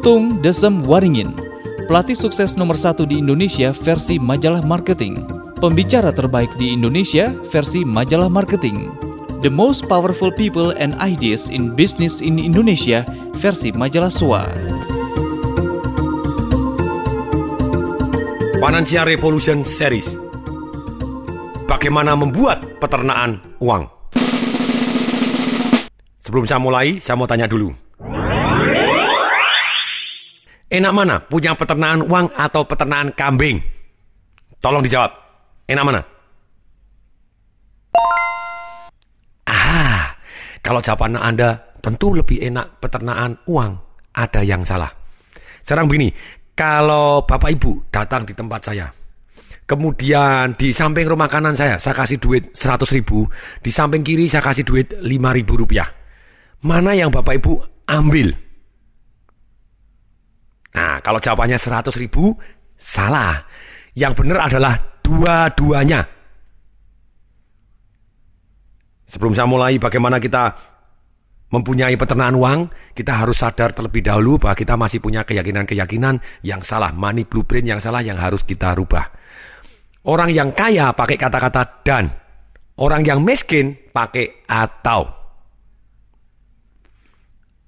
Tung Desem Waringin, pelatih sukses nomor satu di Indonesia versi majalah marketing, pembicara terbaik di Indonesia versi majalah marketing, The Most Powerful People and Ideas in Business in Indonesia versi majalah SWA. Financial Revolution Series. Bagaimana membuat peternakan uang? Sebelum saya mulai, saya mau tanya dulu Enak mana? Punya peternakan uang atau peternakan kambing? Tolong dijawab. Enak mana? Ah, kalau jawaban Anda tentu lebih enak peternakan uang. Ada yang salah. Sekarang begini, kalau Bapak Ibu datang di tempat saya, kemudian di samping rumah kanan saya, saya kasih duit 100 ribu, di samping kiri saya kasih duit 5 ribu rupiah. Mana yang Bapak Ibu ambil? Nah, kalau jawabannya 100 ribu, salah. Yang benar adalah dua-duanya. Sebelum saya mulai bagaimana kita mempunyai peternakan uang, kita harus sadar terlebih dahulu bahwa kita masih punya keyakinan-keyakinan yang salah, money blueprint yang salah yang harus kita rubah. Orang yang kaya pakai kata-kata dan, orang yang miskin pakai atau.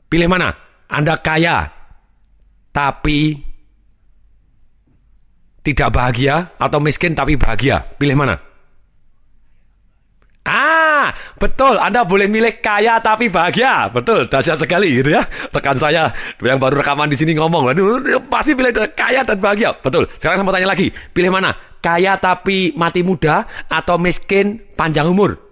Pilih mana? Anda kaya, tapi tidak bahagia atau miskin tapi bahagia? Pilih mana? Ah, betul. Anda boleh milih kaya tapi bahagia. Betul, dahsyat sekali gitu ya. Rekan saya yang baru rekaman di sini ngomong, pasti pilih kaya dan bahagia. Betul. Sekarang saya mau tanya lagi, pilih mana? Kaya tapi mati muda atau miskin panjang umur?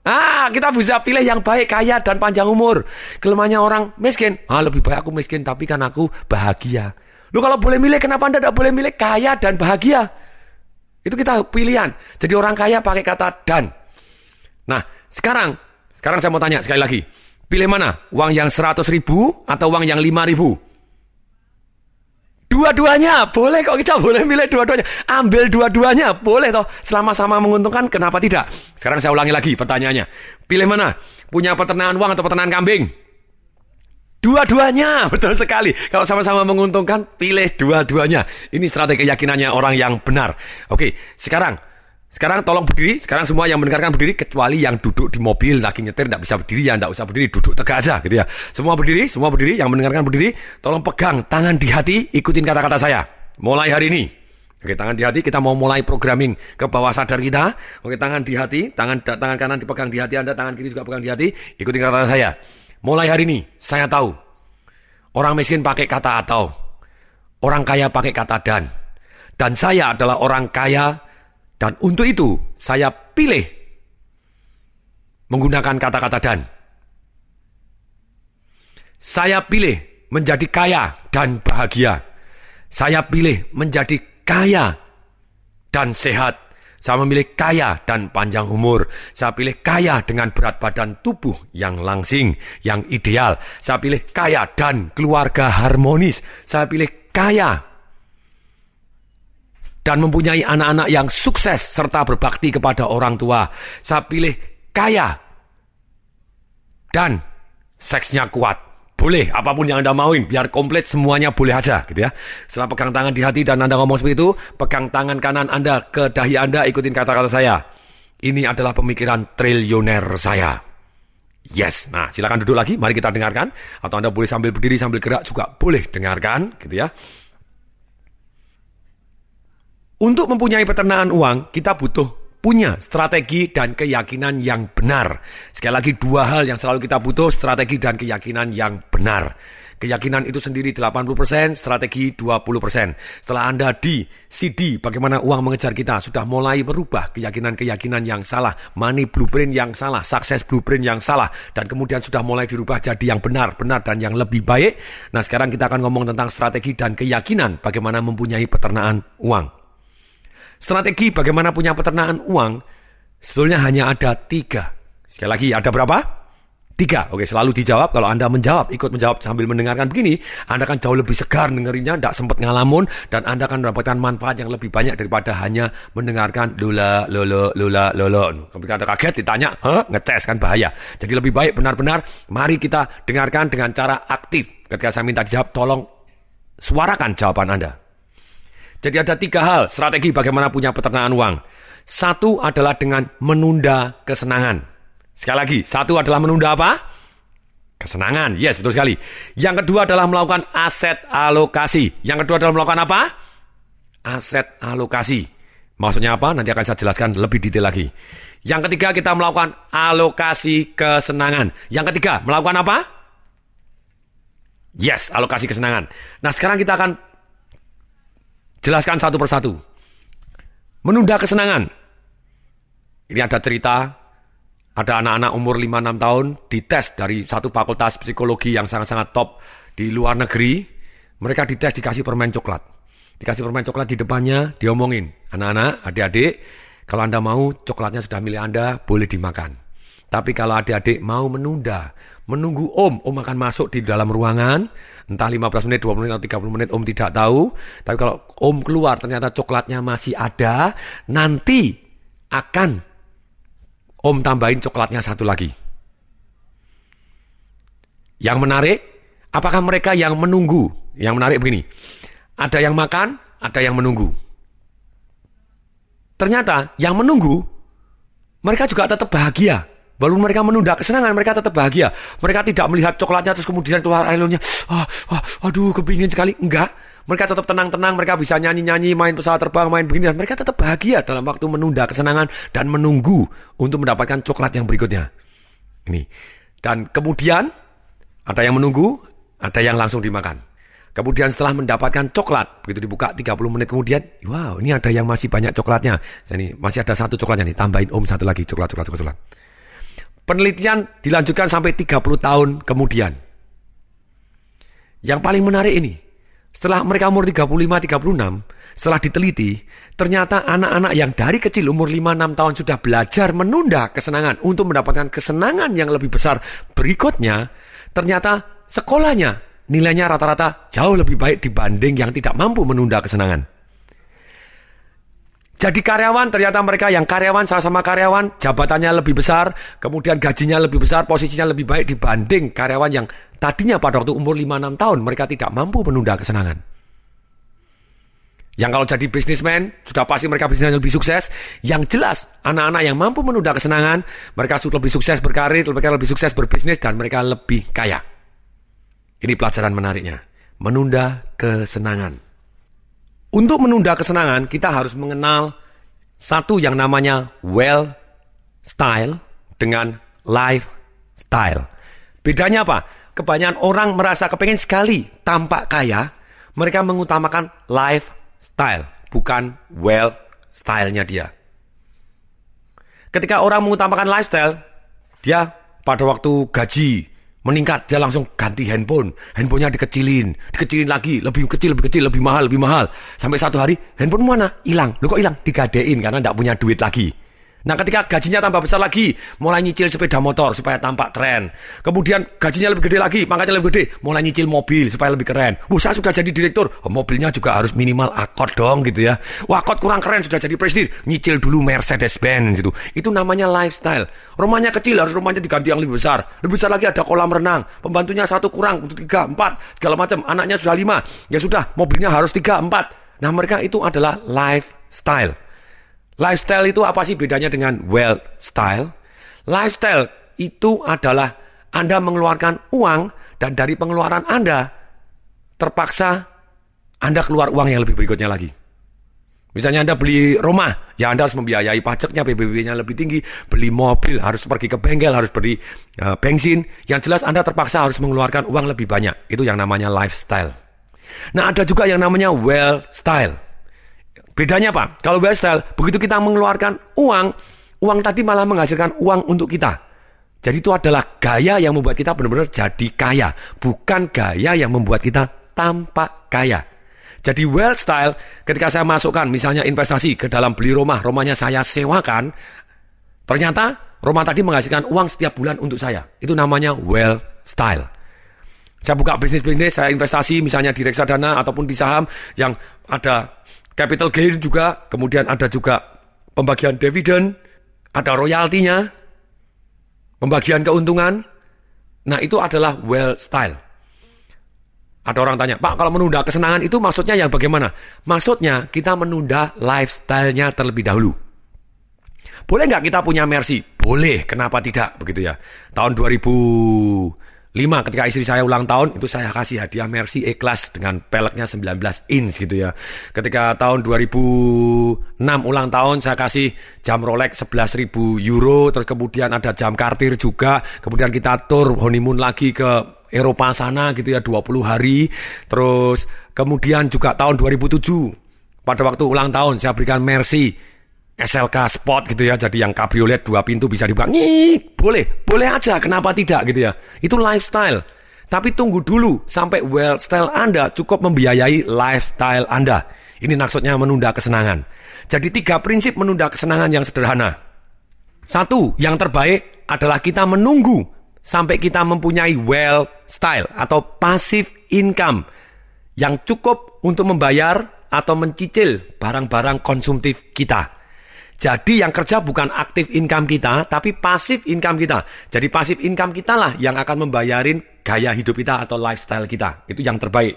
Ah, kita bisa pilih yang baik, kaya, dan panjang umur. Kelemahannya orang miskin. Ah, lebih baik aku miskin, tapi kan aku bahagia. Lu kalau boleh milih, kenapa Anda tidak boleh milih kaya dan bahagia? Itu kita pilihan. Jadi orang kaya pakai kata dan. Nah, sekarang, sekarang saya mau tanya sekali lagi. Pilih mana? Uang yang 100 ribu atau uang yang 5 ribu? Dua-duanya, boleh kok kita boleh milih dua-duanya. Ambil dua-duanya, boleh toh. Selama sama menguntungkan, kenapa tidak? Sekarang saya ulangi lagi pertanyaannya. Pilih mana? Punya peternakan uang atau peternakan kambing? Dua-duanya, betul sekali. Kalau sama-sama menguntungkan, pilih dua-duanya. Ini strategi keyakinannya orang yang benar. Oke, sekarang sekarang tolong berdiri, sekarang semua yang mendengarkan berdiri kecuali yang duduk di mobil lagi nyetir tidak bisa berdiri ya, tidak usah berdiri, duduk tegak aja gitu ya. Semua berdiri, semua berdiri, yang mendengarkan berdiri, tolong pegang tangan di hati, ikutin kata-kata saya. Mulai hari ini. Oke, tangan di hati kita mau mulai programming ke bawah sadar kita. Oke, tangan di hati, tangan tangan kanan dipegang di hati Anda, tangan kiri juga pegang di hati. Ikutin kata-kata saya. Mulai hari ini saya tahu orang miskin pakai kata atau, orang kaya pakai kata dan. Dan saya adalah orang kaya dan untuk itu saya pilih menggunakan kata-kata dan. Saya pilih menjadi kaya dan bahagia. Saya pilih menjadi kaya dan sehat. Saya memilih kaya dan panjang umur. Saya pilih kaya dengan berat badan tubuh yang langsing, yang ideal. Saya pilih kaya dan keluarga harmonis. Saya pilih kaya dan mempunyai anak-anak yang sukses serta berbakti kepada orang tua. Saya pilih kaya dan seksnya kuat. Boleh, apa pun yang Anda mauin, biar komplit semuanya boleh aja gitu ya. Setelah pegang tangan di hati dan Anda ngomong seperti itu, pegang tangan kanan Anda ke dahi Anda, ikutin kata-kata saya. Ini adalah pemikiran triliuner saya. Yes, nah silakan duduk lagi, mari kita dengarkan. Atau Anda boleh sambil berdiri, sambil gerak juga boleh dengarkan gitu ya. Untuk mempunyai peternakan uang, kita butuh punya strategi dan keyakinan yang benar. Sekali lagi dua hal yang selalu kita butuh, strategi dan keyakinan yang benar. Keyakinan itu sendiri 80%, strategi 20%. Setelah Anda di CD bagaimana uang mengejar kita sudah mulai berubah keyakinan-keyakinan yang salah, money blueprint yang salah, sukses blueprint yang salah dan kemudian sudah mulai dirubah jadi yang benar, benar dan yang lebih baik. Nah, sekarang kita akan ngomong tentang strategi dan keyakinan bagaimana mempunyai peternakan uang. Strategi bagaimana punya peternakan uang sebetulnya hanya ada tiga. Sekali lagi, ada berapa? Tiga, oke selalu dijawab. Kalau Anda menjawab, ikut menjawab sambil mendengarkan begini, Anda akan jauh lebih segar dengerinnya, tidak sempat ngalamun, dan Anda akan mendapatkan manfaat yang lebih banyak daripada hanya mendengarkan lula, lolo, lula, lolo. Ketika Anda kaget, ditanya, Hah? ngetes kan bahaya. Jadi lebih baik benar-benar, mari kita dengarkan dengan cara aktif. Ketika saya minta dijawab, tolong suarakan jawaban Anda. Jadi ada tiga hal strategi bagaimana punya peternakan uang. Satu adalah dengan menunda kesenangan. Sekali lagi, satu adalah menunda apa? Kesenangan, yes betul sekali. Yang kedua adalah melakukan aset alokasi. Yang kedua adalah melakukan apa? Aset alokasi. Maksudnya apa? Nanti akan saya jelaskan lebih detail lagi. Yang ketiga kita melakukan alokasi kesenangan. Yang ketiga melakukan apa? Yes, alokasi kesenangan. Nah sekarang kita akan jelaskan satu persatu. Menunda kesenangan. Ini ada cerita ada anak-anak umur 5-6 tahun dites dari satu fakultas psikologi yang sangat-sangat top di luar negeri. Mereka dites dikasih permen coklat. Dikasih permen coklat di depannya, diomongin. Anak-anak, adik-adik, kalau Anda mau coklatnya sudah milik Anda, boleh dimakan. Tapi kalau adik-adik mau menunda, menunggu om, om akan masuk di dalam ruangan, entah 15 menit, 20 menit, atau 30 menit, om tidak tahu. Tapi kalau om keluar ternyata coklatnya masih ada, nanti akan Om tambahin coklatnya satu lagi. Yang menarik, apakah mereka yang menunggu? Yang menarik begini, ada yang makan, ada yang menunggu. Ternyata yang menunggu, mereka juga tetap bahagia. Walaupun mereka menunda kesenangan, mereka tetap bahagia. Mereka tidak melihat coklatnya terus kemudian keluar airnya. Ah, ah, aduh, kepingin sekali. Enggak. Mereka tetap tenang-tenang, mereka bisa nyanyi-nyanyi, main pesawat terbang, main begini, dan mereka tetap bahagia dalam waktu menunda kesenangan dan menunggu untuk mendapatkan coklat yang berikutnya. Ini. Dan kemudian ada yang menunggu, ada yang langsung dimakan. Kemudian setelah mendapatkan coklat, begitu dibuka 30 menit kemudian, wow ini ada yang masih banyak coklatnya. Ini masih ada satu coklatnya nih, tambahin om satu lagi coklat, coklat, coklat, coklat. Penelitian dilanjutkan sampai 30 tahun kemudian. Yang paling menarik ini, setelah mereka umur 35-36, setelah diteliti, ternyata anak-anak yang dari kecil umur 5-6 tahun sudah belajar menunda kesenangan untuk mendapatkan kesenangan yang lebih besar berikutnya, ternyata sekolahnya nilainya rata-rata jauh lebih baik dibanding yang tidak mampu menunda kesenangan. Jadi karyawan ternyata mereka yang karyawan sama-sama karyawan jabatannya lebih besar, kemudian gajinya lebih besar, posisinya lebih baik dibanding karyawan yang tadinya pada waktu umur 5-6 tahun mereka tidak mampu menunda kesenangan. Yang kalau jadi bisnismen, sudah pasti mereka bisnisnya lebih sukses. Yang jelas, anak-anak yang mampu menunda kesenangan, mereka sudah lebih sukses berkarir, mereka lebih sukses berbisnis, dan mereka lebih kaya. Ini pelajaran menariknya. Menunda kesenangan. Untuk menunda kesenangan, kita harus mengenal satu yang namanya well style dengan life style. Bedanya apa? Kebanyakan orang merasa kepengen sekali tampak kaya, mereka mengutamakan lifestyle, bukan well stylenya dia. Ketika orang mengutamakan lifestyle, dia pada waktu gaji meningkat dia langsung ganti handphone. Handphonenya dikecilin. Dikecilin lagi lebih kecil lebih kecil lebih mahal lebih mahal. Sampai satu hari handphone mana? Hilang. Lu kok hilang? Digadein karena tidak punya duit lagi Nah ketika gajinya tambah besar lagi, mulai nyicil sepeda motor supaya tampak keren. Kemudian gajinya lebih gede lagi, pangkatnya lebih gede, mulai nyicil mobil supaya lebih keren. Wah saya sudah jadi direktur, oh, mobilnya juga harus minimal akot dong gitu ya. Wah akot kurang keren sudah jadi presiden, nyicil dulu Mercedes Benz itu. Itu namanya lifestyle. Rumahnya kecil harus rumahnya diganti yang lebih besar. Lebih besar lagi ada kolam renang, pembantunya satu kurang, untuk tiga, empat, segala macam. Anaknya sudah lima, ya sudah mobilnya harus tiga, empat. Nah mereka itu adalah lifestyle. Lifestyle itu apa sih bedanya dengan wealth style? Lifestyle itu adalah Anda mengeluarkan uang dan dari pengeluaran Anda terpaksa Anda keluar uang yang lebih berikutnya lagi. Misalnya Anda beli rumah, ya Anda harus membiayai pajaknya, PBB-nya lebih tinggi, beli mobil, harus pergi ke bengkel, harus beli uh, bensin. Yang jelas Anda terpaksa harus mengeluarkan uang lebih banyak. Itu yang namanya lifestyle. Nah ada juga yang namanya wealth style. Bedanya apa? Kalau style, begitu kita mengeluarkan uang, uang tadi malah menghasilkan uang untuk kita. Jadi itu adalah gaya yang membuat kita benar-benar jadi kaya, bukan gaya yang membuat kita tampak kaya. Jadi wealth style ketika saya masukkan misalnya investasi ke dalam beli rumah, rumahnya saya sewakan, ternyata Roma tadi menghasilkan uang setiap bulan untuk saya. Itu namanya well style. Saya buka bisnis-bisnis, saya investasi misalnya di reksadana ataupun di saham yang ada capital gain juga, kemudian ada juga pembagian dividen, ada royaltinya, pembagian keuntungan. Nah itu adalah well style. Ada orang tanya, Pak kalau menunda kesenangan itu maksudnya yang bagaimana? Maksudnya kita menunda lifestyle-nya terlebih dahulu. Boleh nggak kita punya Mercy? Boleh, kenapa tidak? Begitu ya. Tahun 2005 ketika istri saya ulang tahun, itu saya kasih hadiah Mercy E-Class dengan peleknya 19 inch gitu ya. Ketika tahun 2006 ulang tahun, saya kasih jam Rolex 11.000 euro, terus kemudian ada jam Cartier juga, kemudian kita tur honeymoon lagi ke Eropa sana gitu ya 20 hari. Terus kemudian juga tahun 2007 pada waktu ulang tahun saya berikan Mercy SLK Sport gitu ya, jadi yang kabriolet dua pintu bisa dibuka. Nih, boleh, boleh aja, kenapa tidak gitu ya. Itu lifestyle. Tapi tunggu dulu sampai well style Anda cukup membiayai lifestyle Anda. Ini maksudnya menunda kesenangan. Jadi tiga prinsip menunda kesenangan yang sederhana. Satu, yang terbaik adalah kita menunggu sampai kita mempunyai well style atau passive income yang cukup untuk membayar atau mencicil barang-barang konsumtif kita. Jadi yang kerja bukan aktif income kita, tapi pasif income kita. Jadi pasif income kita lah yang akan membayarin gaya hidup kita atau lifestyle kita. Itu yang terbaik.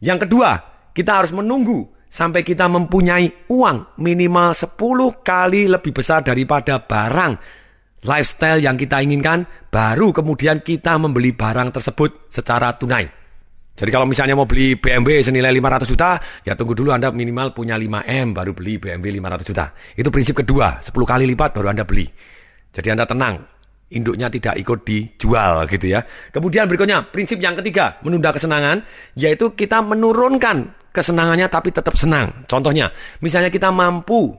Yang kedua, kita harus menunggu sampai kita mempunyai uang minimal 10 kali lebih besar daripada barang lifestyle yang kita inginkan, baru kemudian kita membeli barang tersebut secara tunai. Jadi kalau misalnya mau beli BMW senilai 500 juta, ya tunggu dulu Anda minimal punya 5M baru beli BMW 500 juta. Itu prinsip kedua, 10 kali lipat baru Anda beli. Jadi Anda tenang, induknya tidak ikut dijual gitu ya. Kemudian berikutnya, prinsip yang ketiga, menunda kesenangan, yaitu kita menurunkan kesenangannya tapi tetap senang. Contohnya, misalnya kita mampu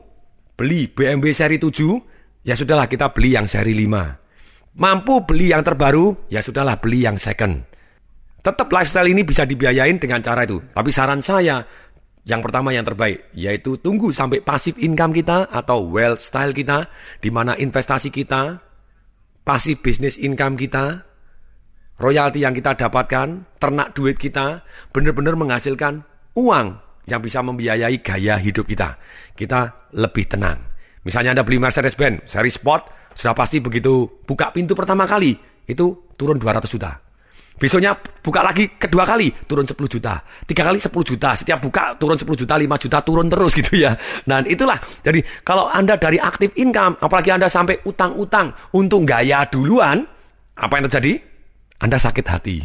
beli BMW seri 7, ya sudahlah kita beli yang seri 5. Mampu beli yang terbaru, ya sudahlah beli yang second. Tetap lifestyle ini bisa dibiayain dengan cara itu. Tapi saran saya, yang pertama yang terbaik, yaitu tunggu sampai pasif income kita atau wealth style kita, di mana investasi kita, pasif business income kita, royalti yang kita dapatkan, ternak duit kita, benar-benar menghasilkan uang yang bisa membiayai gaya hidup kita. Kita lebih tenang. Misalnya Anda beli Mercedes-Benz seri Sport, sudah pasti begitu buka pintu pertama kali, itu turun 200 juta. Besoknya buka lagi kedua kali turun 10 juta. Tiga kali 10 juta. Setiap buka turun 10 juta, 5 juta turun terus gitu ya. Nah itulah. Jadi kalau Anda dari aktif income, apalagi Anda sampai utang-utang untuk gaya duluan, apa yang terjadi? Anda sakit hati.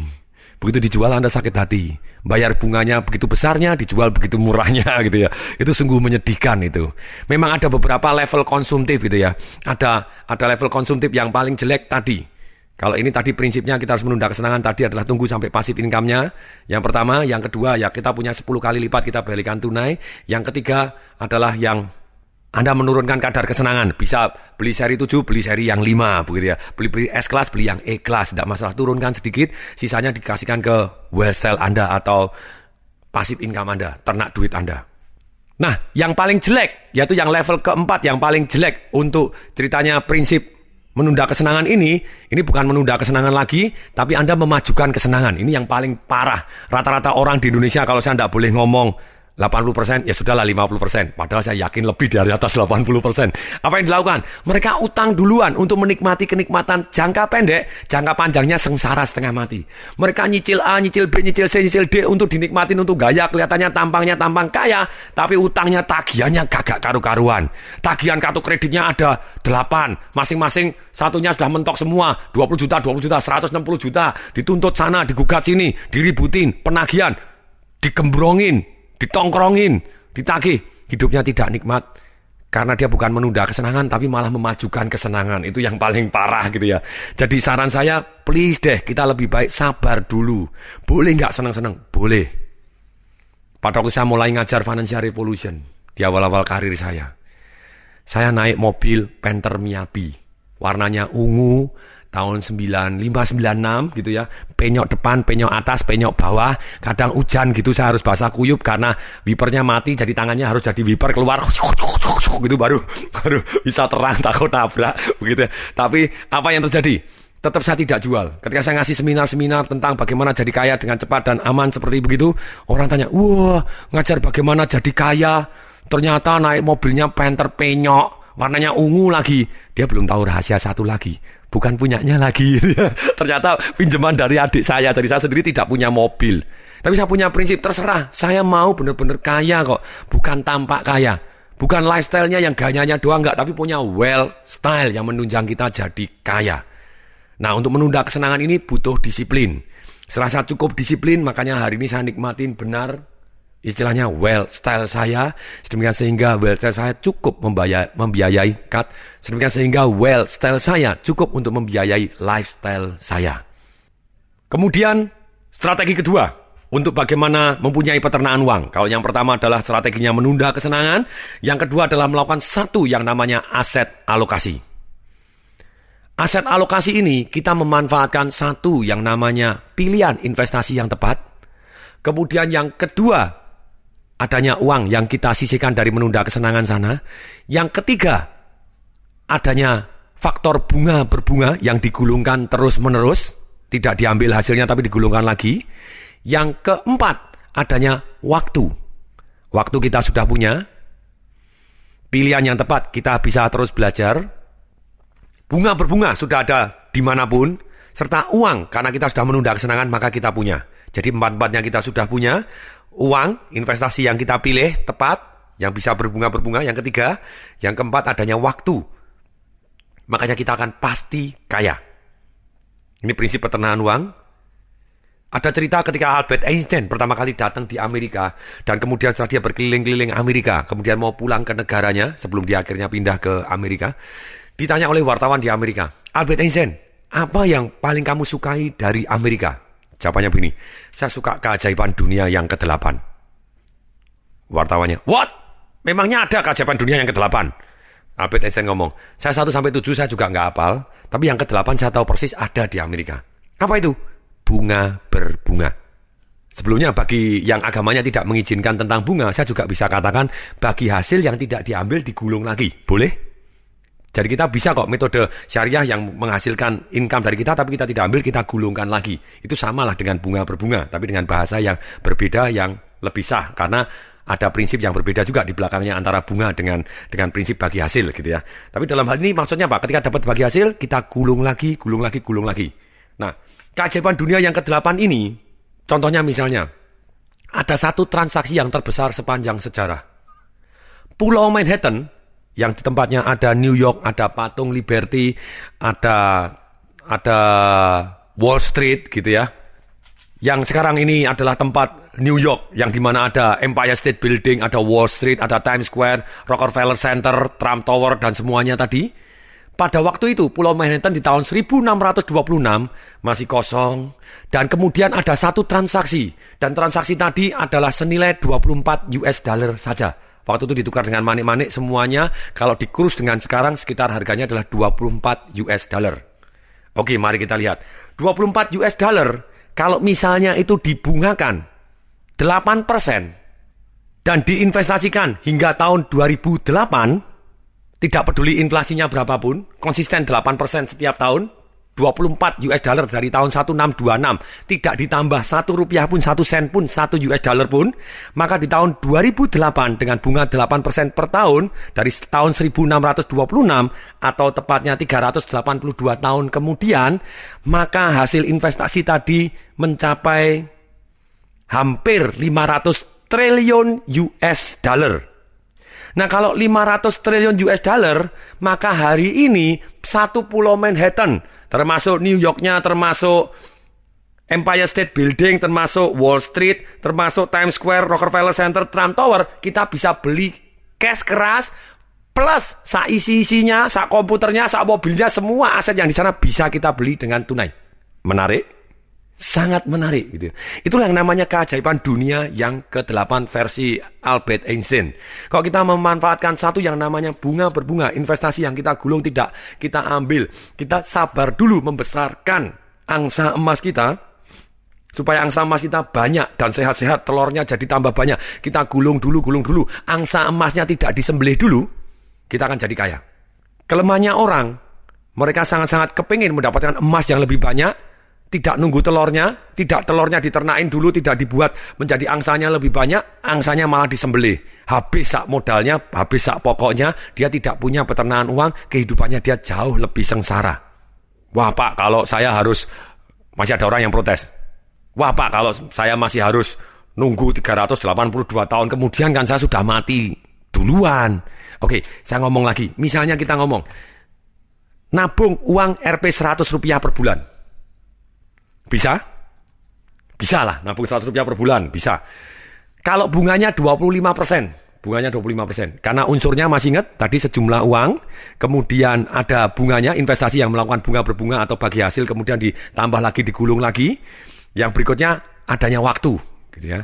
Begitu dijual Anda sakit hati. Bayar bunganya begitu besarnya, dijual begitu murahnya gitu ya. Itu sungguh menyedihkan itu. Memang ada beberapa level konsumtif gitu ya. Ada ada level konsumtif yang paling jelek tadi kalau ini tadi prinsipnya kita harus menunda kesenangan tadi adalah tunggu sampai pasif income-nya. Yang pertama, yang kedua ya kita punya 10 kali lipat kita balikan tunai. Yang ketiga adalah yang anda menurunkan kadar kesenangan. Bisa beli seri 7, beli seri yang 5 begitu ya. Beli beli S class, beli yang E class, tidak masalah turunkan sedikit, sisanya dikasihkan ke style Anda atau pasif income Anda, ternak duit Anda. Nah, yang paling jelek, yaitu yang level keempat, yang paling jelek untuk ceritanya prinsip menunda kesenangan ini, ini bukan menunda kesenangan lagi, tapi Anda memajukan kesenangan. Ini yang paling parah. Rata-rata orang di Indonesia kalau saya tidak boleh ngomong 80% ya sudahlah 50%. Padahal saya yakin lebih dari atas 80%. Apa yang dilakukan? Mereka utang duluan untuk menikmati kenikmatan jangka pendek, jangka panjangnya sengsara setengah mati. Mereka nyicil A, nyicil B, nyicil C, nyicil D untuk dinikmatin untuk gaya kelihatannya tampangnya tampang kaya, tapi utangnya tagihannya gagak karu-karuan. Tagihan kartu kreditnya ada 8, masing-masing satunya sudah mentok semua, 20 juta, 20 juta, 160 juta, dituntut sana, digugat sini, diributin, penagihan, dikembrongin, ditongkrongin, ditagih, hidupnya tidak nikmat karena dia bukan menunda kesenangan tapi malah memajukan kesenangan. Itu yang paling parah gitu ya. Jadi saran saya, please deh kita lebih baik sabar dulu. Boleh nggak senang-senang? Boleh. Pada waktu saya mulai ngajar Financial Revolution di awal-awal karir saya. Saya naik mobil Panther Miyabi. Warnanya ungu, tahun 9596 gitu ya. Penyok depan, penyok atas, penyok bawah. Kadang hujan gitu saya harus basah kuyup karena wipernya mati jadi tangannya harus jadi wiper keluar gitu baru baru bisa terang takut nabrak begitu. Ya. Tapi apa yang terjadi? Tetap saya tidak jual. Ketika saya ngasih seminar-seminar tentang bagaimana jadi kaya dengan cepat dan aman seperti begitu, orang tanya, wah ngajar bagaimana jadi kaya, ternyata naik mobilnya Panther penyok, warnanya ungu lagi. Dia belum tahu rahasia satu lagi bukan punyanya lagi. Ternyata pinjaman dari adik saya, jadi saya sendiri tidak punya mobil. Tapi saya punya prinsip terserah, saya mau benar-benar kaya kok, bukan tampak kaya. Bukan lifestyle-nya yang gayanya doang enggak, tapi punya well style yang menunjang kita jadi kaya. Nah, untuk menunda kesenangan ini butuh disiplin. Serasa cukup disiplin, makanya hari ini saya nikmatin benar istilahnya well style saya sedemikian sehingga well style saya cukup membiayai, membiayai cut sedemikian sehingga well style saya cukup untuk membiayai lifestyle saya. Kemudian strategi kedua untuk bagaimana mempunyai peternakan uang. Kalau yang pertama adalah strateginya menunda kesenangan, yang kedua adalah melakukan satu yang namanya aset alokasi. Aset alokasi ini kita memanfaatkan satu yang namanya pilihan investasi yang tepat. Kemudian yang kedua adanya uang yang kita sisihkan dari menunda kesenangan sana. Yang ketiga, adanya faktor bunga berbunga yang digulungkan terus-menerus, tidak diambil hasilnya tapi digulungkan lagi. Yang keempat, adanya waktu. Waktu kita sudah punya, pilihan yang tepat kita bisa terus belajar. Bunga berbunga sudah ada di mana pun, serta uang karena kita sudah menunda kesenangan maka kita punya. Jadi empat-empatnya kita sudah punya, uang, investasi yang kita pilih tepat, yang bisa berbunga-berbunga. Yang ketiga, yang keempat adanya waktu. Makanya kita akan pasti kaya. Ini prinsip peternakan uang. Ada cerita ketika Albert Einstein pertama kali datang di Amerika dan kemudian setelah dia berkeliling-keliling Amerika, kemudian mau pulang ke negaranya sebelum dia akhirnya pindah ke Amerika, ditanya oleh wartawan di Amerika, Albert Einstein, apa yang paling kamu sukai dari Amerika? Jawabannya begini, saya suka keajaiban dunia yang ke-8. Wartawannya, what? Memangnya ada keajaiban dunia yang ke-8? Albert Einstein ngomong, saya 1 sampai 7 saya juga nggak hafal, tapi yang ke-8 saya tahu persis ada di Amerika. Apa itu? Bunga berbunga. Sebelumnya bagi yang agamanya tidak mengizinkan tentang bunga, saya juga bisa katakan bagi hasil yang tidak diambil digulung lagi. Boleh? Jadi kita bisa kok metode syariah yang menghasilkan income dari kita tapi kita tidak ambil, kita gulungkan lagi. Itu samalah dengan bunga berbunga, tapi dengan bahasa yang berbeda yang lebih sah karena ada prinsip yang berbeda juga di belakangnya antara bunga dengan dengan prinsip bagi hasil gitu ya. Tapi dalam hal ini maksudnya apa? Ketika dapat bagi hasil, kita gulung lagi, gulung lagi, gulung lagi. Nah, keajaiban dunia yang ke-8 ini, contohnya misalnya, ada satu transaksi yang terbesar sepanjang sejarah. Pulau Manhattan yang di tempatnya ada New York, ada patung Liberty, ada ada Wall Street gitu ya. Yang sekarang ini adalah tempat New York yang di mana ada Empire State Building, ada Wall Street, ada Times Square, Rockefeller Center, Trump Tower dan semuanya tadi. Pada waktu itu Pulau Manhattan di tahun 1626 masih kosong dan kemudian ada satu transaksi dan transaksi tadi adalah senilai 24 US dollar saja. Waktu itu ditukar dengan manik-manik semuanya kalau dikurus dengan sekarang sekitar harganya adalah 24 US dollar. Oke, mari kita lihat. 24 US dollar kalau misalnya itu dibungakan 8% dan diinvestasikan hingga tahun 2008 tidak peduli inflasinya berapapun, konsisten 8% setiap tahun, 24 US dollar dari tahun 1626 tidak ditambah satu rupiah pun satu sen pun satu US dollar pun maka di tahun 2008 dengan bunga 8% per tahun dari tahun 1626 atau tepatnya 382 tahun kemudian maka hasil investasi tadi mencapai hampir 500 triliun US dollar. Nah kalau 500 triliun US dollar maka hari ini satu pulau Manhattan termasuk New Yorknya, termasuk Empire State Building, termasuk Wall Street, termasuk Times Square, Rockefeller Center, Trump Tower, kita bisa beli cash keras plus sa isi-isinya, sa komputernya, sa mobilnya, semua aset yang di sana bisa kita beli dengan tunai. Menarik? Sangat menarik gitu. Itulah yang namanya keajaiban dunia yang ke-8 versi Albert Einstein. Kalau kita memanfaatkan satu yang namanya bunga berbunga, investasi yang kita gulung tidak kita ambil, kita sabar dulu membesarkan angsa emas kita, supaya angsa emas kita banyak dan sehat-sehat, telurnya jadi tambah banyak. Kita gulung dulu, gulung dulu. Angsa emasnya tidak disembelih dulu, kita akan jadi kaya. Kelemahannya orang, mereka sangat-sangat kepingin mendapatkan emas yang lebih banyak, tidak nunggu telurnya, tidak telurnya diternain dulu, tidak dibuat menjadi angsanya lebih banyak, angsanya malah disembelih. Habis sak modalnya, habis sak pokoknya, dia tidak punya peternakan uang, kehidupannya dia jauh lebih sengsara. Wah pak, kalau saya harus, masih ada orang yang protes. Wah pak, kalau saya masih harus nunggu 382 tahun kemudian kan saya sudah mati duluan. Oke, saya ngomong lagi. Misalnya kita ngomong, nabung uang Rp 100 rupiah per bulan bisa? Bisa lah, nabung 100 rupiah per bulan, bisa. Kalau bunganya 25 persen, bunganya 25 persen. Karena unsurnya masih ingat, tadi sejumlah uang, kemudian ada bunganya, investasi yang melakukan bunga berbunga atau bagi hasil, kemudian ditambah lagi, digulung lagi. Yang berikutnya, adanya waktu. gitu ya.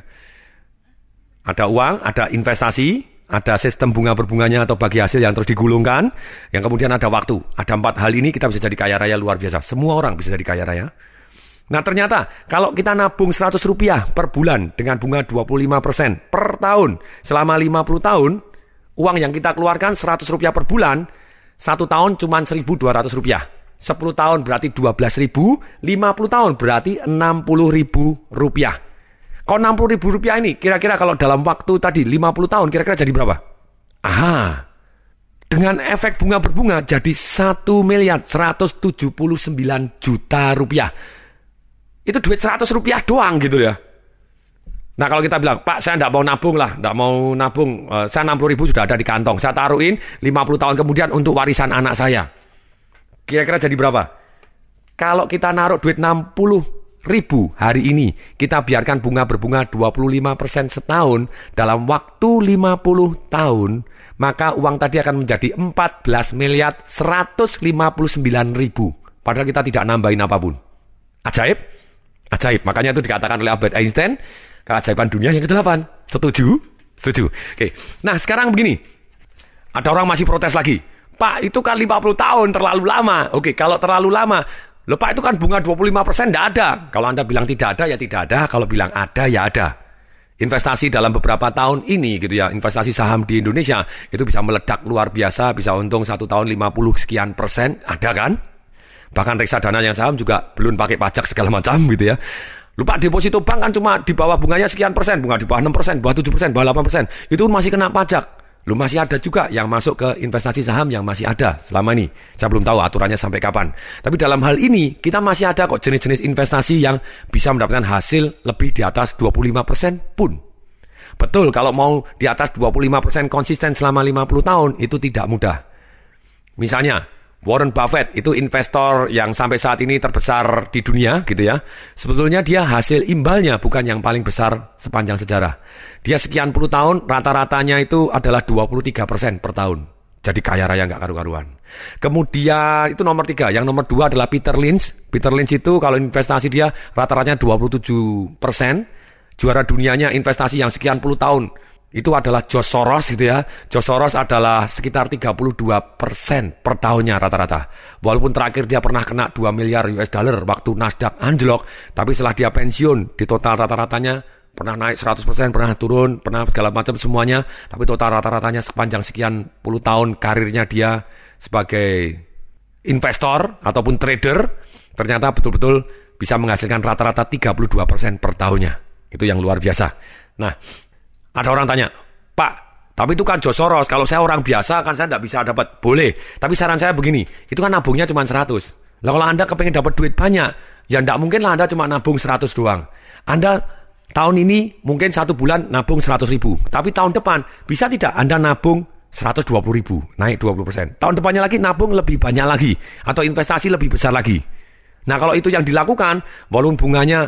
Ada uang, ada investasi, ada sistem bunga berbunganya atau bagi hasil yang terus digulungkan, yang kemudian ada waktu. Ada empat hal ini kita bisa jadi kaya raya luar biasa. Semua orang bisa jadi kaya raya. Nah ternyata kalau kita nabung 100 rupiah per bulan dengan bunga 25% per tahun selama 50 tahun, uang yang kita keluarkan 100 rupiah per bulan, satu tahun cuma 1.200 rupiah. 10 tahun berarti 12 ribu, 50 tahun berarti 60 ribu rupiah. Kalau 60 ribu rupiah ini, kira-kira kalau dalam waktu tadi 50 tahun, kira-kira jadi berapa? Aha, dengan efek bunga berbunga jadi 1 miliar 179 juta rupiah itu duit 100 rupiah doang gitu ya. Nah kalau kita bilang, Pak saya tidak mau nabung lah, tidak mau nabung, uh, saya 60 ribu sudah ada di kantong, saya taruhin 50 tahun kemudian untuk warisan anak saya. Kira-kira jadi berapa? Kalau kita naruh duit 60 ribu hari ini, kita biarkan bunga berbunga 25% setahun dalam waktu 50 tahun, maka uang tadi akan menjadi 14 miliar 159 ribu. Padahal kita tidak nambahin apa pun. Ajaib? Ajaib. Makanya itu dikatakan oleh Albert Einstein, keajaiban dunia yang ke-8. Setuju? Setuju. Oke. Nah, sekarang begini. Ada orang masih protes lagi. Pak, itu kan 50 tahun terlalu lama. Oke, kalau terlalu lama, Loh Pak itu kan bunga 25% tidak ada. Kalau Anda bilang tidak ada, ya tidak ada. Kalau bilang ada, ya ada. Investasi dalam beberapa tahun ini gitu ya, investasi saham di Indonesia itu bisa meledak luar biasa, bisa untung satu tahun 50 sekian persen, ada kan? Bahkan reksadana yang saham juga belum pakai pajak segala macam gitu ya. Lupa deposito bank kan cuma di bawah bunganya sekian persen, bunga di bawah 6 persen, bawah 7 persen, bawah 8 persen. Itu masih kena pajak. Lu masih ada juga yang masuk ke investasi saham yang masih ada selama ini. Saya belum tahu aturannya sampai kapan. Tapi dalam hal ini kita masih ada kok jenis-jenis investasi yang bisa mendapatkan hasil lebih di atas 25% persen pun. Betul kalau mau di atas 25% konsisten selama 50 tahun itu tidak mudah. Misalnya Warren Buffett itu investor yang sampai saat ini terbesar di dunia gitu ya. Sebetulnya dia hasil imbalnya bukan yang paling besar sepanjang sejarah. Dia sekian puluh tahun rata-ratanya itu adalah 23 persen per tahun. Jadi kaya raya nggak karu-karuan. Kemudian itu nomor tiga. Yang nomor dua adalah Peter Lynch. Peter Lynch itu kalau investasi dia rata-ratanya 27 persen. Juara dunianya investasi yang sekian puluh tahun itu adalah Josh Soros gitu ya. Josh Soros adalah sekitar 32 persen per tahunnya rata-rata. Walaupun terakhir dia pernah kena 2 miliar US dollar waktu Nasdaq anjlok, tapi setelah dia pensiun di total rata-ratanya pernah naik 100 persen, pernah turun, pernah segala macam semuanya, tapi total rata-ratanya sepanjang sekian puluh tahun karirnya dia sebagai investor ataupun trader ternyata betul-betul bisa menghasilkan rata-rata 32 persen per tahunnya. Itu yang luar biasa. Nah, ada orang tanya, Pak, tapi itu kan Jos Soros. Kalau saya orang biasa kan saya tidak bisa dapat. Boleh. Tapi saran saya begini, itu kan nabungnya cuma 100. Lah kalau Anda kepengen dapat duit banyak, ya tidak mungkin lah Anda cuma nabung 100 doang. Anda tahun ini mungkin satu bulan nabung 100 ribu. Tapi tahun depan bisa tidak Anda nabung 120 ribu, naik 20 persen. Tahun depannya lagi nabung lebih banyak lagi. Atau investasi lebih besar lagi. Nah kalau itu yang dilakukan, walaupun bunganya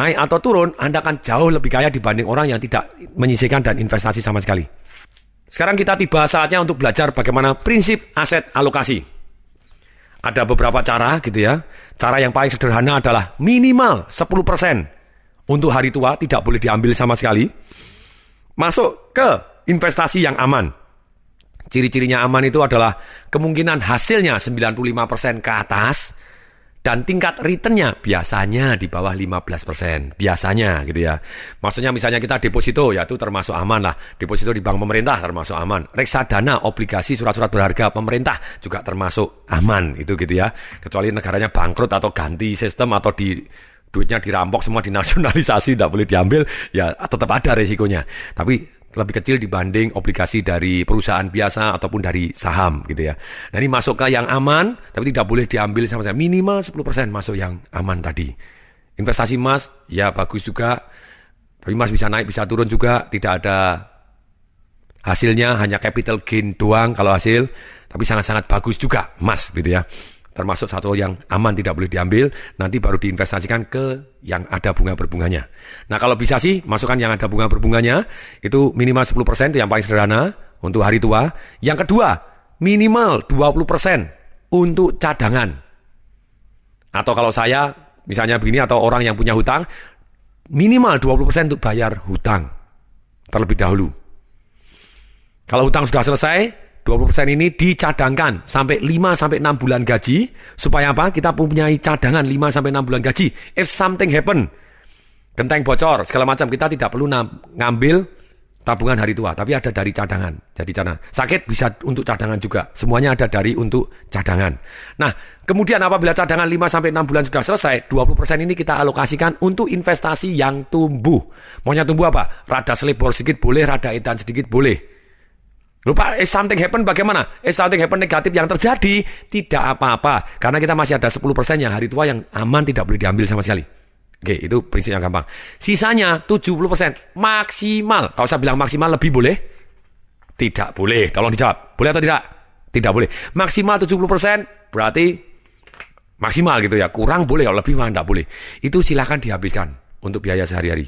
naik atau turun, Anda akan jauh lebih kaya dibanding orang yang tidak menyisihkan dan investasi sama sekali. Sekarang kita tiba saatnya untuk belajar bagaimana prinsip aset alokasi. Ada beberapa cara gitu ya. Cara yang paling sederhana adalah minimal 10% untuk hari tua tidak boleh diambil sama sekali. Masuk ke investasi yang aman. Ciri-cirinya aman itu adalah kemungkinan hasilnya 95% ke atas dan tingkat returnnya biasanya di bawah 15%. Biasanya gitu ya. Maksudnya misalnya kita deposito ya itu termasuk aman lah. Deposito di bank pemerintah termasuk aman. Reksadana, obligasi, surat-surat berharga pemerintah juga termasuk aman itu gitu ya. Kecuali negaranya bangkrut atau ganti sistem atau di duitnya dirampok semua dinasionalisasi tidak boleh diambil ya tetap ada resikonya. Tapi lebih kecil dibanding obligasi dari perusahaan biasa ataupun dari saham gitu ya. Nah ini masuk ke yang aman, tapi tidak boleh diambil sama saya. Minimal 10% masuk yang aman tadi. Investasi emas, ya bagus juga. Tapi emas bisa naik, bisa turun juga. Tidak ada hasilnya, hanya capital gain doang kalau hasil. Tapi sangat-sangat bagus juga emas gitu ya termasuk satu yang aman tidak boleh diambil, nanti baru diinvestasikan ke yang ada bunga berbunganya. Nah kalau bisa sih masukkan yang ada bunga berbunganya, itu minimal 10% itu yang paling sederhana untuk hari tua. Yang kedua, minimal 20% untuk cadangan. Atau kalau saya, misalnya begini, atau orang yang punya hutang, minimal 20% untuk bayar hutang terlebih dahulu. Kalau hutang sudah selesai, 20% ini dicadangkan sampai 5 sampai 6 bulan gaji supaya apa? Kita punya cadangan 5 sampai 6 bulan gaji. If something happen, genteng bocor, segala macam kita tidak perlu ngambil tabungan hari tua, tapi ada dari cadangan. Jadi cadangan. Sakit bisa untuk cadangan juga. Semuanya ada dari untuk cadangan. Nah, kemudian apabila cadangan 5 sampai 6 bulan sudah selesai, 20% ini kita alokasikan untuk investasi yang tumbuh. Maunya tumbuh apa? Rada selebor sedikit boleh, rada edan sedikit boleh. Lupa, if something happen bagaimana? If something happen negatif yang terjadi, tidak apa-apa. Karena kita masih ada 10% yang hari tua yang aman tidak boleh diambil sama sekali. Oke, itu prinsip yang gampang. Sisanya 70% maksimal. Kalau saya bilang maksimal lebih boleh? Tidak boleh. Tolong dijawab. Boleh atau tidak? Tidak boleh. Maksimal 70% berarti maksimal gitu ya. Kurang boleh, kalau lebih mah tidak boleh. Itu silahkan dihabiskan untuk biaya sehari-hari.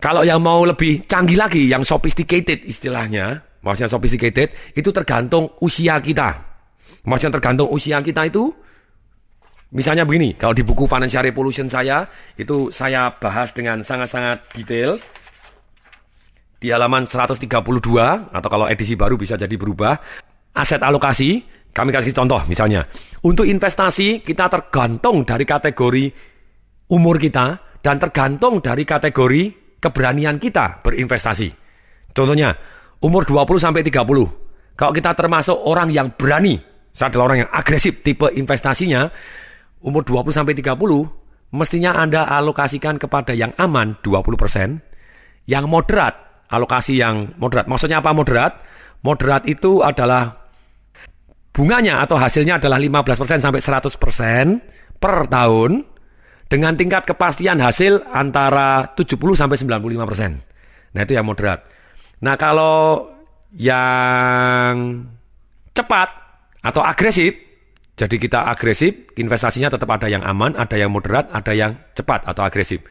Kalau yang mau lebih canggih lagi, yang sophisticated istilahnya, maksudnya sophisticated, itu tergantung usia kita. Maksudnya tergantung usia kita itu, misalnya begini, kalau di buku Financial Revolution saya, itu saya bahas dengan sangat-sangat detail, di halaman 132, atau kalau edisi baru bisa jadi berubah, aset alokasi, kami kasih contoh misalnya, untuk investasi kita tergantung dari kategori umur kita, dan tergantung dari kategori keberanian kita berinvestasi. Contohnya, umur 20 sampai 30. Kalau kita termasuk orang yang berani, saya adalah orang yang agresif tipe investasinya, umur 20 sampai 30, mestinya Anda alokasikan kepada yang aman 20%, yang moderat, alokasi yang moderat. Maksudnya apa moderat? Moderat itu adalah bunganya atau hasilnya adalah 15% sampai 100% per tahun dengan tingkat kepastian hasil antara 70 sampai 95%. Nah, itu yang moderat. Nah kalau yang cepat atau agresif, jadi kita agresif, investasinya tetap ada yang aman, ada yang moderat, ada yang cepat atau agresif.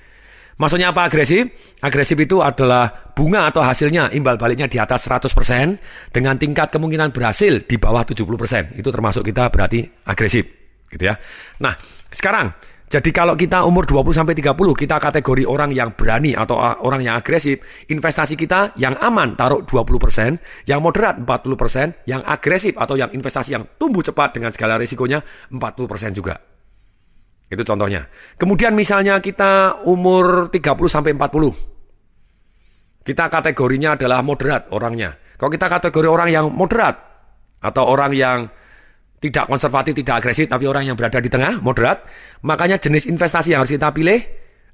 Maksudnya apa agresif? Agresif itu adalah bunga atau hasilnya imbal baliknya di atas 100% dengan tingkat kemungkinan berhasil di bawah 70%. Itu termasuk kita berarti agresif, gitu ya. Nah, sekarang jadi kalau kita umur 20 sampai 30 kita kategori orang yang berani atau orang yang agresif, investasi kita yang aman taruh 20%, yang moderat 40%, yang agresif atau yang investasi yang tumbuh cepat dengan segala risikonya 40% juga. Itu contohnya. Kemudian misalnya kita umur 30 sampai 40. Kita kategorinya adalah moderat orangnya. Kalau kita kategori orang yang moderat atau orang yang tidak konservatif, tidak agresif, tapi orang yang berada di tengah, moderat. Makanya jenis investasi yang harus kita pilih,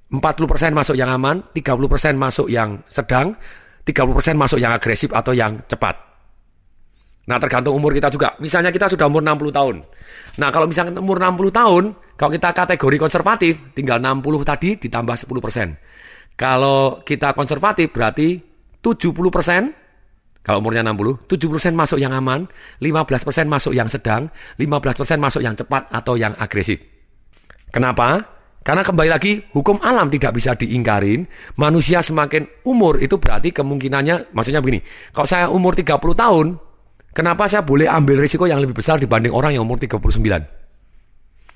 40% masuk yang aman, 30% masuk yang sedang, 30% masuk yang agresif atau yang cepat. Nah tergantung umur kita juga. Misalnya kita sudah umur 60 tahun. Nah kalau misalnya umur 60 tahun, kalau kita kategori konservatif, tinggal 60 tadi ditambah 10%. Kalau kita konservatif berarti 70% kalau umurnya 60, 7% masuk yang aman, 15% masuk yang sedang, 15% masuk yang cepat atau yang agresif. Kenapa? Karena kembali lagi, hukum alam tidak bisa diingkarin. Manusia semakin umur itu berarti kemungkinannya, maksudnya begini, kalau saya umur 30 tahun, kenapa saya boleh ambil risiko yang lebih besar dibanding orang yang umur 39?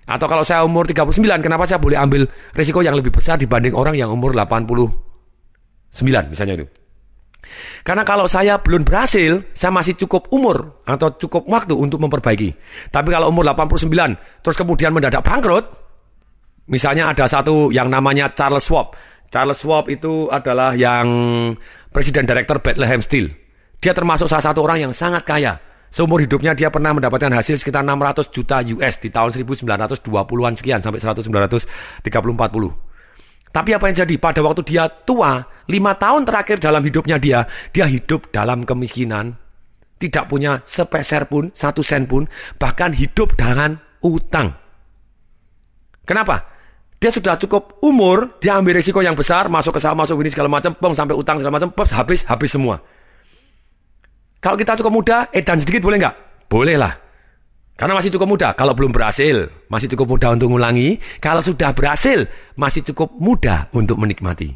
Atau kalau saya umur 39, kenapa saya boleh ambil risiko yang lebih besar dibanding orang yang umur 89 misalnya itu. Karena kalau saya belum berhasil, saya masih cukup umur atau cukup waktu untuk memperbaiki. Tapi kalau umur 89 terus kemudian mendadak bangkrut, misalnya ada satu yang namanya Charles Schwab. Charles Schwab itu adalah yang presiden direktur Bethlehem Steel. Dia termasuk salah satu orang yang sangat kaya. Seumur hidupnya dia pernah mendapatkan hasil sekitar 600 juta US di tahun 1920-an sekian sampai 1930-40. Tapi apa yang jadi? Pada waktu dia tua, lima tahun terakhir dalam hidupnya dia, dia hidup dalam kemiskinan. Tidak punya sepeser pun, satu sen pun, bahkan hidup dengan utang. Kenapa? Dia sudah cukup umur, dia ambil risiko yang besar, masuk ke saham, masuk ini segala macam, pem, sampai utang segala macam, habis, habis semua. Kalau kita cukup muda, edan sedikit boleh nggak? Boleh lah. Karena masih cukup muda. Kalau belum berhasil, masih cukup muda untuk mengulangi. Kalau sudah berhasil, masih cukup muda untuk menikmati.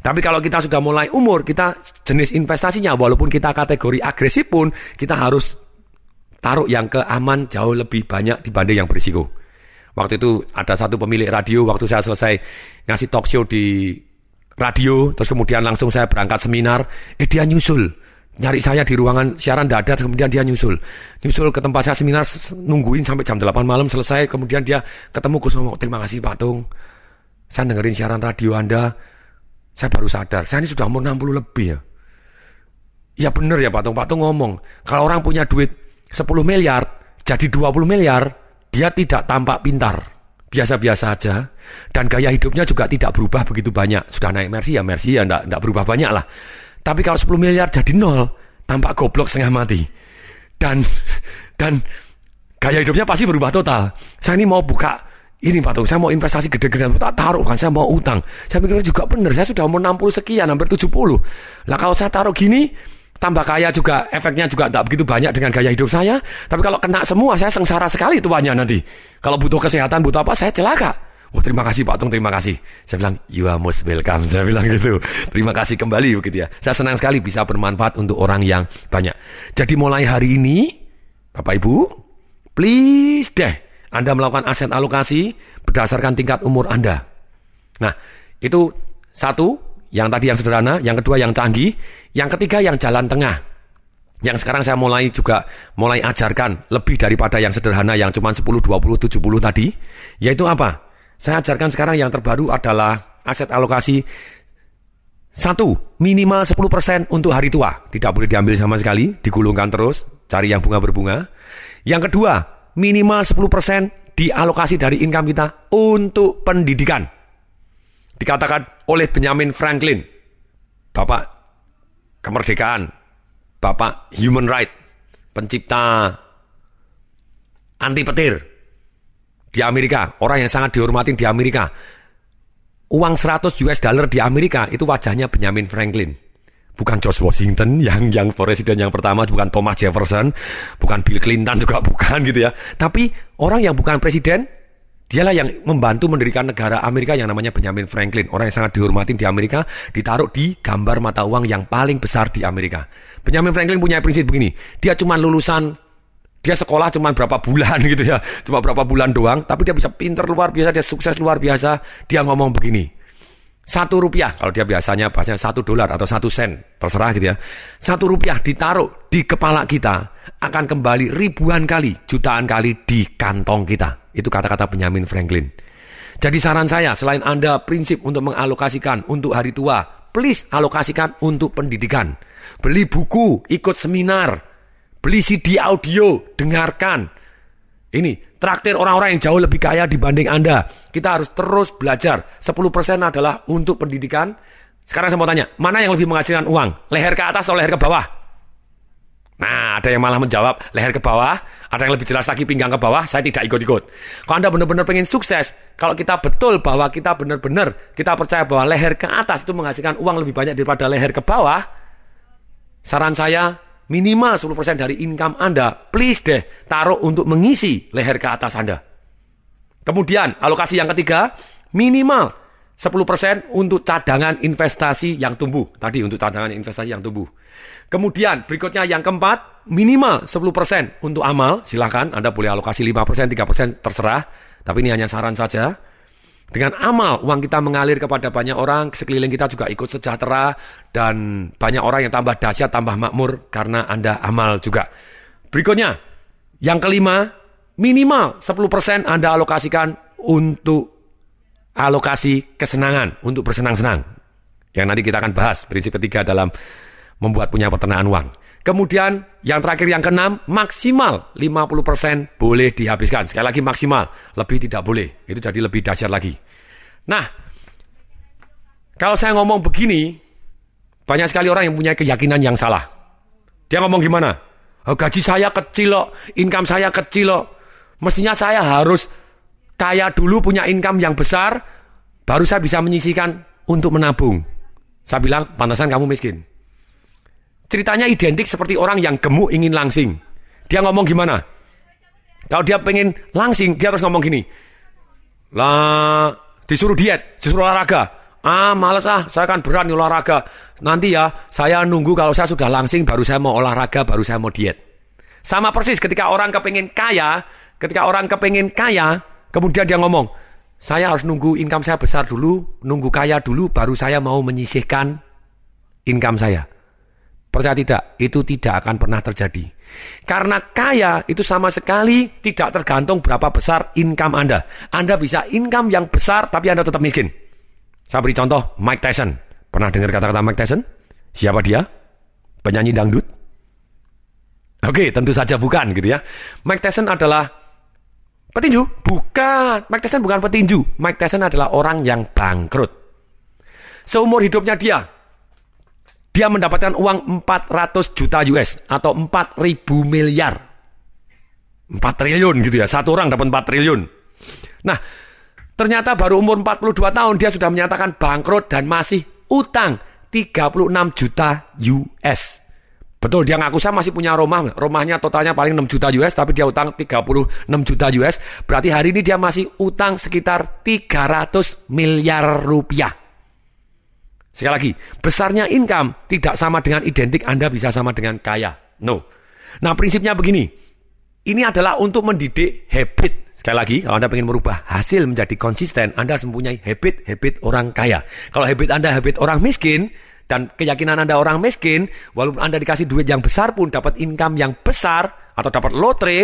Tapi kalau kita sudah mulai umur, kita jenis investasinya, walaupun kita kategori agresif pun, kita harus taruh yang ke aman jauh lebih banyak dibanding yang berisiko. Waktu itu ada satu pemilik radio, waktu saya selesai ngasih talk show di radio, terus kemudian langsung saya berangkat seminar, eh dia nyusul nyari saya di ruangan siaran dadat kemudian dia nyusul. Nyusul ke tempat saya seminar nungguin sampai jam 8 malam selesai kemudian dia ketemu Gus ngomong terima kasih Pak Tung. Saya dengerin siaran radio Anda. Saya baru sadar. Saya ini sudah umur 60 lebih ya. Ya bener ya Pak Tung. Pak Tung ngomong kalau orang punya duit 10 miliar jadi 20 miliar dia tidak tampak pintar. Biasa-biasa aja. Dan gaya hidupnya juga tidak berubah begitu banyak. Sudah naik Mercy ya Mercy ya enggak, berubah banyak lah tapi kalau 10 miliar jadi nol, tampak goblok setengah mati. Dan dan gaya hidupnya pasti berubah total. Saya ini mau buka ini Pak Tung, saya mau investasi gede-gedean, tak taruh kan, saya mau utang. Saya pikir juga benar, saya sudah umur 60 sekian, hampir 70. Lah kalau saya taruh gini, tambah kaya juga, efeknya juga tidak begitu banyak dengan gaya hidup saya. Tapi kalau kena semua, saya sengsara sekali tuanya nanti. Kalau butuh kesehatan, butuh apa, saya celaka. Oh terima kasih Pak Tung, terima kasih. Saya bilang, you are most welcome. Saya bilang gitu. Terima kasih kembali begitu ya. Saya senang sekali bisa bermanfaat untuk orang yang banyak. Jadi mulai hari ini, Bapak Ibu, please deh, Anda melakukan aset alokasi berdasarkan tingkat umur Anda. Nah, itu satu, yang tadi yang sederhana, yang kedua yang canggih, yang ketiga yang jalan tengah. Yang sekarang saya mulai juga mulai ajarkan lebih daripada yang sederhana yang cuma 10, 20, 70 tadi, yaitu apa? Saya ajarkan sekarang yang terbaru adalah aset alokasi satu, minimal 10% untuk hari tua. Tidak boleh diambil sama sekali, digulungkan terus, cari yang bunga berbunga. Yang kedua, minimal 10% dialokasi dari income kita untuk pendidikan. Dikatakan oleh Benjamin Franklin, Bapak kemerdekaan, Bapak human right, pencipta anti petir, di Amerika, orang yang sangat dihormatin di Amerika. Uang 100 US dollar di Amerika itu wajahnya Benjamin Franklin. Bukan George Washington yang yang presiden yang pertama, bukan Thomas Jefferson, bukan Bill Clinton juga bukan gitu ya. Tapi orang yang bukan presiden, dialah yang membantu mendirikan negara Amerika yang namanya Benjamin Franklin. Orang yang sangat dihormatin di Amerika, ditaruh di gambar mata uang yang paling besar di Amerika. Benjamin Franklin punya prinsip begini, dia cuma lulusan dia sekolah cuma berapa bulan gitu ya, cuma berapa bulan doang, tapi dia bisa pinter luar biasa, dia sukses luar biasa. Dia ngomong begini, satu rupiah, kalau dia biasanya bahasanya satu dolar atau satu sen, terserah gitu ya. Satu rupiah ditaruh di kepala kita, akan kembali ribuan kali, jutaan kali di kantong kita. Itu kata-kata Benjamin Franklin. Jadi saran saya, selain Anda prinsip untuk mengalokasikan untuk hari tua, please alokasikan untuk pendidikan. Beli buku, ikut seminar, Beli CD audio, dengarkan. Ini, traktir orang-orang yang jauh lebih kaya dibanding Anda. Kita harus terus belajar. 10% adalah untuk pendidikan. Sekarang saya mau tanya, mana yang lebih menghasilkan uang? Leher ke atas atau leher ke bawah? Nah, ada yang malah menjawab leher ke bawah, ada yang lebih jelas lagi pinggang ke bawah, saya tidak ikut-ikut. Kalau Anda benar-benar pengen sukses, kalau kita betul bahwa kita benar-benar, kita percaya bahwa leher ke atas itu menghasilkan uang lebih banyak daripada leher ke bawah, saran saya, minimal 10% dari income Anda, please deh taruh untuk mengisi leher ke atas Anda. Kemudian alokasi yang ketiga, minimal 10% untuk cadangan investasi yang tumbuh. Tadi untuk cadangan investasi yang tumbuh. Kemudian berikutnya yang keempat, minimal 10% untuk amal. Silahkan Anda boleh alokasi 5%, 3% terserah. Tapi ini hanya saran saja. Dengan amal, uang kita mengalir kepada banyak orang, sekeliling kita juga ikut sejahtera, dan banyak orang yang tambah dahsyat, tambah makmur, karena Anda amal juga. Berikutnya, yang kelima, minimal 10% Anda alokasikan untuk alokasi kesenangan, untuk bersenang-senang. Yang nanti kita akan bahas, prinsip ketiga dalam membuat punya peternakan uang. Kemudian yang terakhir yang keenam, maksimal 50% boleh dihabiskan. Sekali lagi maksimal, lebih tidak boleh. Itu jadi lebih dahsyat lagi. Nah, kalau saya ngomong begini, banyak sekali orang yang punya keyakinan yang salah. Dia ngomong gimana? Oh, gaji saya kecil loh, income saya kecil loh. Mestinya saya harus kaya dulu punya income yang besar, baru saya bisa menyisikan untuk menabung. Saya bilang, pantasan kamu miskin. Ceritanya identik seperti orang yang gemuk ingin langsing. Dia ngomong gimana? Kalau dia pengen langsing, dia harus ngomong gini. Lah, disuruh diet, disuruh olahraga. Ah, males ah, saya kan berat nih olahraga. Nanti ya, saya nunggu kalau saya sudah langsing, baru saya mau olahraga, baru saya mau diet. Sama persis ketika orang kepengen kaya, ketika orang kepengen kaya, kemudian dia ngomong, saya harus nunggu income saya besar dulu, nunggu kaya dulu, baru saya mau menyisihkan income saya. Percaya tidak, itu tidak akan pernah terjadi. Karena kaya itu sama sekali tidak tergantung berapa besar income Anda. Anda bisa income yang besar tapi Anda tetap miskin. Saya beri contoh Mike Tyson. Pernah dengar kata-kata Mike Tyson? Siapa dia? Penyanyi dangdut? Oke, tentu saja bukan gitu ya. Mike Tyson adalah petinju? Bukan. Mike Tyson bukan petinju. Mike Tyson adalah orang yang bangkrut. Seumur hidupnya dia, dia mendapatkan uang 400 juta US atau 4 ribu miliar. 4 triliun gitu ya, satu orang dapat 4 triliun. Nah, ternyata baru umur 42 tahun dia sudah menyatakan bangkrut dan masih utang 36 juta US. Betul, dia ngaku saya masih punya rumah. Rumahnya totalnya paling 6 juta US, tapi dia utang 36 juta US. Berarti hari ini dia masih utang sekitar 300 miliar rupiah. Sekali lagi, besarnya income tidak sama dengan identik Anda bisa sama dengan kaya. No. Nah, prinsipnya begini. Ini adalah untuk mendidik habit. Sekali lagi, kalau Anda ingin merubah hasil menjadi konsisten, Anda harus mempunyai habit-habit orang kaya. Kalau habit Anda habit orang miskin, dan keyakinan Anda orang miskin, walaupun Anda dikasih duit yang besar pun, dapat income yang besar, atau dapat lotre,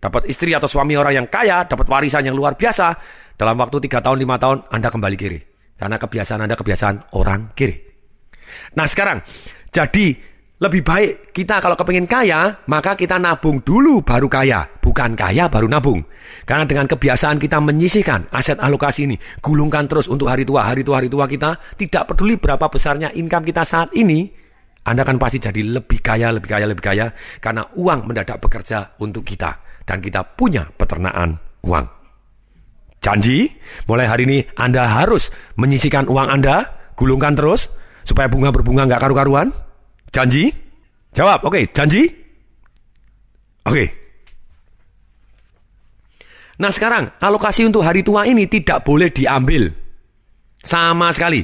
dapat istri atau suami orang yang kaya, dapat warisan yang luar biasa, dalam waktu 3 tahun, 5 tahun, Anda kembali kiri. Karena kebiasaan Anda kebiasaan orang kiri. Nah sekarang, jadi lebih baik kita kalau kepingin kaya, maka kita nabung dulu baru kaya. Bukan kaya baru nabung. Karena dengan kebiasaan kita menyisihkan aset alokasi ini, gulungkan terus untuk hari tua, hari tua, hari tua kita, tidak peduli berapa besarnya income kita saat ini, Anda akan pasti jadi lebih kaya, lebih kaya, lebih kaya. Karena uang mendadak bekerja untuk kita. Dan kita punya peternakan uang. Janji, mulai hari ini Anda harus menyisikan uang Anda, gulungkan terus, supaya bunga berbunga nggak karu-karuan. Janji? Jawab, oke, okay, janji? Oke. Okay. Nah sekarang, alokasi untuk hari tua ini tidak boleh diambil. Sama sekali.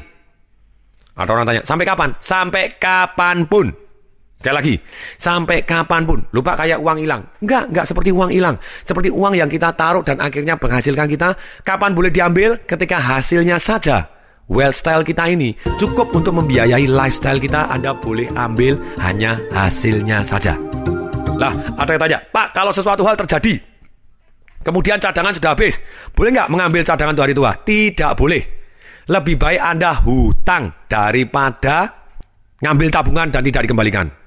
Ada orang tanya, sampai kapan? Sampai kapan pun. Sekali lagi, sampai kapan pun. Lupa kayak uang hilang. Enggak, enggak seperti uang hilang. Seperti uang yang kita taruh dan akhirnya menghasilkan kita. Kapan boleh diambil? Ketika hasilnya saja. Well style kita ini cukup untuk membiayai lifestyle kita. Anda boleh ambil hanya hasilnya saja. Lah, ada yang tanya, Pak, kalau sesuatu hal terjadi, kemudian cadangan sudah habis, boleh nggak mengambil cadangan untuk hari tua? Tidak boleh. Lebih baik Anda hutang daripada ngambil tabungan dan tidak dikembalikan.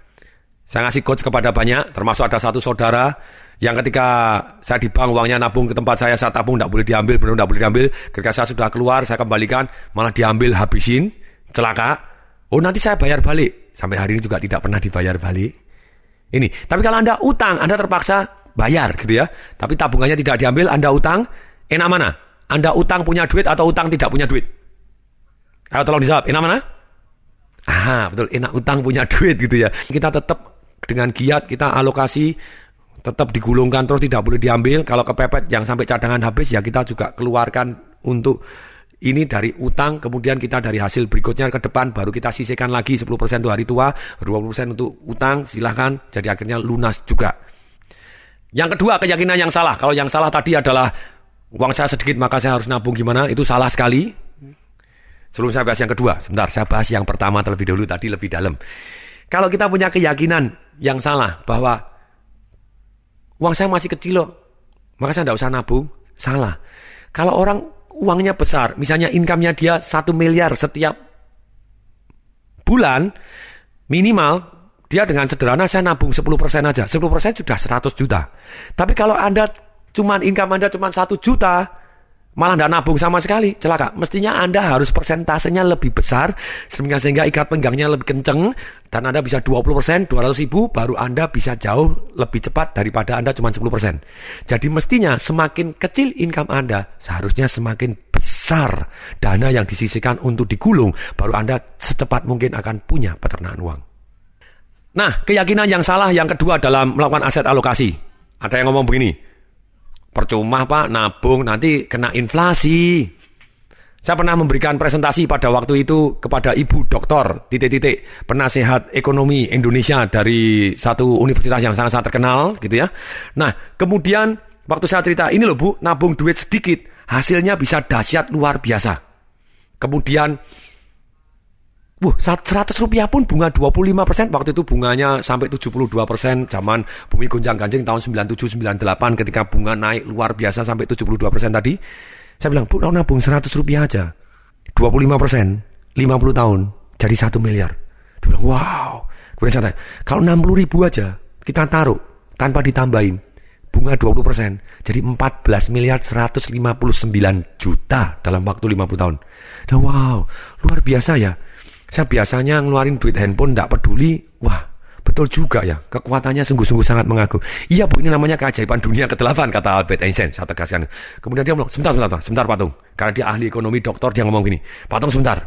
Saya ngasih coach kepada banyak, termasuk ada satu saudara yang ketika saya di bank uangnya nabung ke tempat saya, saya tabung tidak boleh diambil, benar tidak boleh diambil. Ketika saya sudah keluar, saya kembalikan, malah diambil, habisin, celaka. Oh nanti saya bayar balik. Sampai hari ini juga tidak pernah dibayar balik. Ini. Tapi kalau Anda utang, Anda terpaksa bayar gitu ya. Tapi tabungannya tidak diambil, Anda utang, enak mana? Anda utang punya duit atau utang tidak punya duit? Ayo tolong dijawab, enak mana? Ah, betul, enak utang punya duit gitu ya. Kita tetap dengan giat kita alokasi tetap digulungkan terus tidak boleh diambil. Kalau kepepet yang sampai cadangan habis ya kita juga keluarkan untuk ini dari utang, kemudian kita dari hasil berikutnya ke depan baru kita sisihkan lagi 10% untuk hari tua, 20% untuk utang, silahkan jadi akhirnya lunas juga. Yang kedua keyakinan yang salah. Kalau yang salah tadi adalah uang saya sedikit maka saya harus nabung gimana? Itu salah sekali. Sebelum saya bahas yang kedua, sebentar saya bahas yang pertama terlebih dahulu tadi lebih dalam. Kalau kita punya keyakinan yang salah bahwa uang saya masih kecil loh, maka saya tidak usah nabung, salah. Kalau orang uangnya besar, misalnya income-nya dia satu miliar setiap bulan, minimal dia dengan sederhana saya nabung 10% aja. 10% sudah 100 juta. Tapi kalau Anda cuman income Anda cuma 1 juta, malah tidak nabung sama sekali, celaka. Mestinya Anda harus persentasenya lebih besar, sehingga, sehingga ikat penggangnya lebih kenceng, dan Anda bisa 20%, 200 ribu, baru Anda bisa jauh lebih cepat daripada Anda cuma 10%. Jadi mestinya semakin kecil income Anda, seharusnya semakin besar dana yang disisihkan untuk digulung, baru Anda secepat mungkin akan punya peternakan uang. Nah, keyakinan yang salah yang kedua dalam melakukan aset alokasi. Ada yang ngomong begini, Percuma pak nabung nanti kena inflasi. Saya pernah memberikan presentasi pada waktu itu kepada ibu doktor titik-titik penasehat ekonomi Indonesia dari satu universitas yang sangat-sangat terkenal gitu ya. Nah kemudian waktu saya cerita ini loh bu nabung duit sedikit hasilnya bisa dahsyat luar biasa. Kemudian Wuh, 100 rupiah pun bunga 25 persen. Waktu itu bunganya sampai 72 persen. Zaman bumi gonjang ganjing tahun 97-98 ketika bunga naik luar biasa sampai 72 persen tadi. Saya bilang, Bu, nabung 100 rupiah aja. 25 persen, 50 tahun, jadi 1 miliar. Dia bilang, wow. Kemudian saya tanya, kalau 60 ribu aja kita taruh tanpa ditambahin, bunga 20 persen, jadi 14 miliar 159 juta dalam waktu 50 tahun. Dan wow, luar biasa ya. Saya biasanya ngeluarin duit handphone tidak peduli. Wah, betul juga ya. Kekuatannya sungguh-sungguh sangat mengaku. Iya bu, ini namanya keajaiban dunia ke-8, kata Albert Einstein. Saya tegaskan. Kemudian dia bilang, sebentar, sebentar, sebentar Patung. Karena dia ahli ekonomi, doktor, dia ngomong gini. Patung sebentar,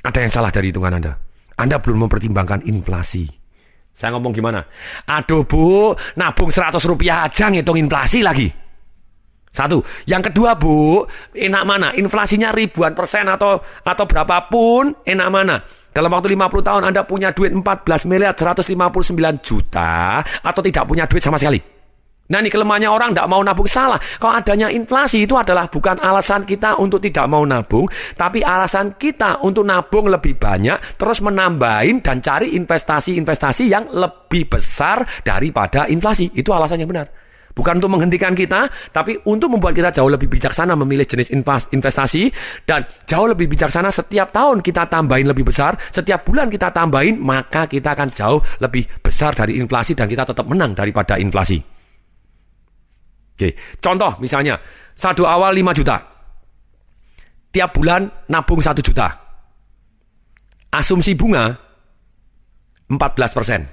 ada yang salah dari hitungan Anda. Anda belum mempertimbangkan inflasi. Saya ngomong gimana? Aduh bu, nabung 100 rupiah aja ngitung inflasi lagi. Satu. Yang kedua, Bu, enak mana? Inflasinya ribuan persen atau atau berapapun, enak mana? Dalam waktu 50 tahun Anda punya duit 14 miliar 159 juta atau tidak punya duit sama sekali. Nah ini kelemahannya orang tidak mau nabung salah. Kalau adanya inflasi itu adalah bukan alasan kita untuk tidak mau nabung, tapi alasan kita untuk nabung lebih banyak, terus menambahin dan cari investasi-investasi yang lebih besar daripada inflasi. Itu alasan yang benar. Bukan untuk menghentikan kita, tapi untuk membuat kita jauh lebih bijaksana memilih jenis investasi dan jauh lebih bijaksana setiap tahun kita tambahin lebih besar, setiap bulan kita tambahin, maka kita akan jauh lebih besar dari inflasi dan kita tetap menang daripada inflasi. Oke, contoh misalnya, satu awal 5 juta. Tiap bulan nabung 1 juta. Asumsi bunga 14 persen.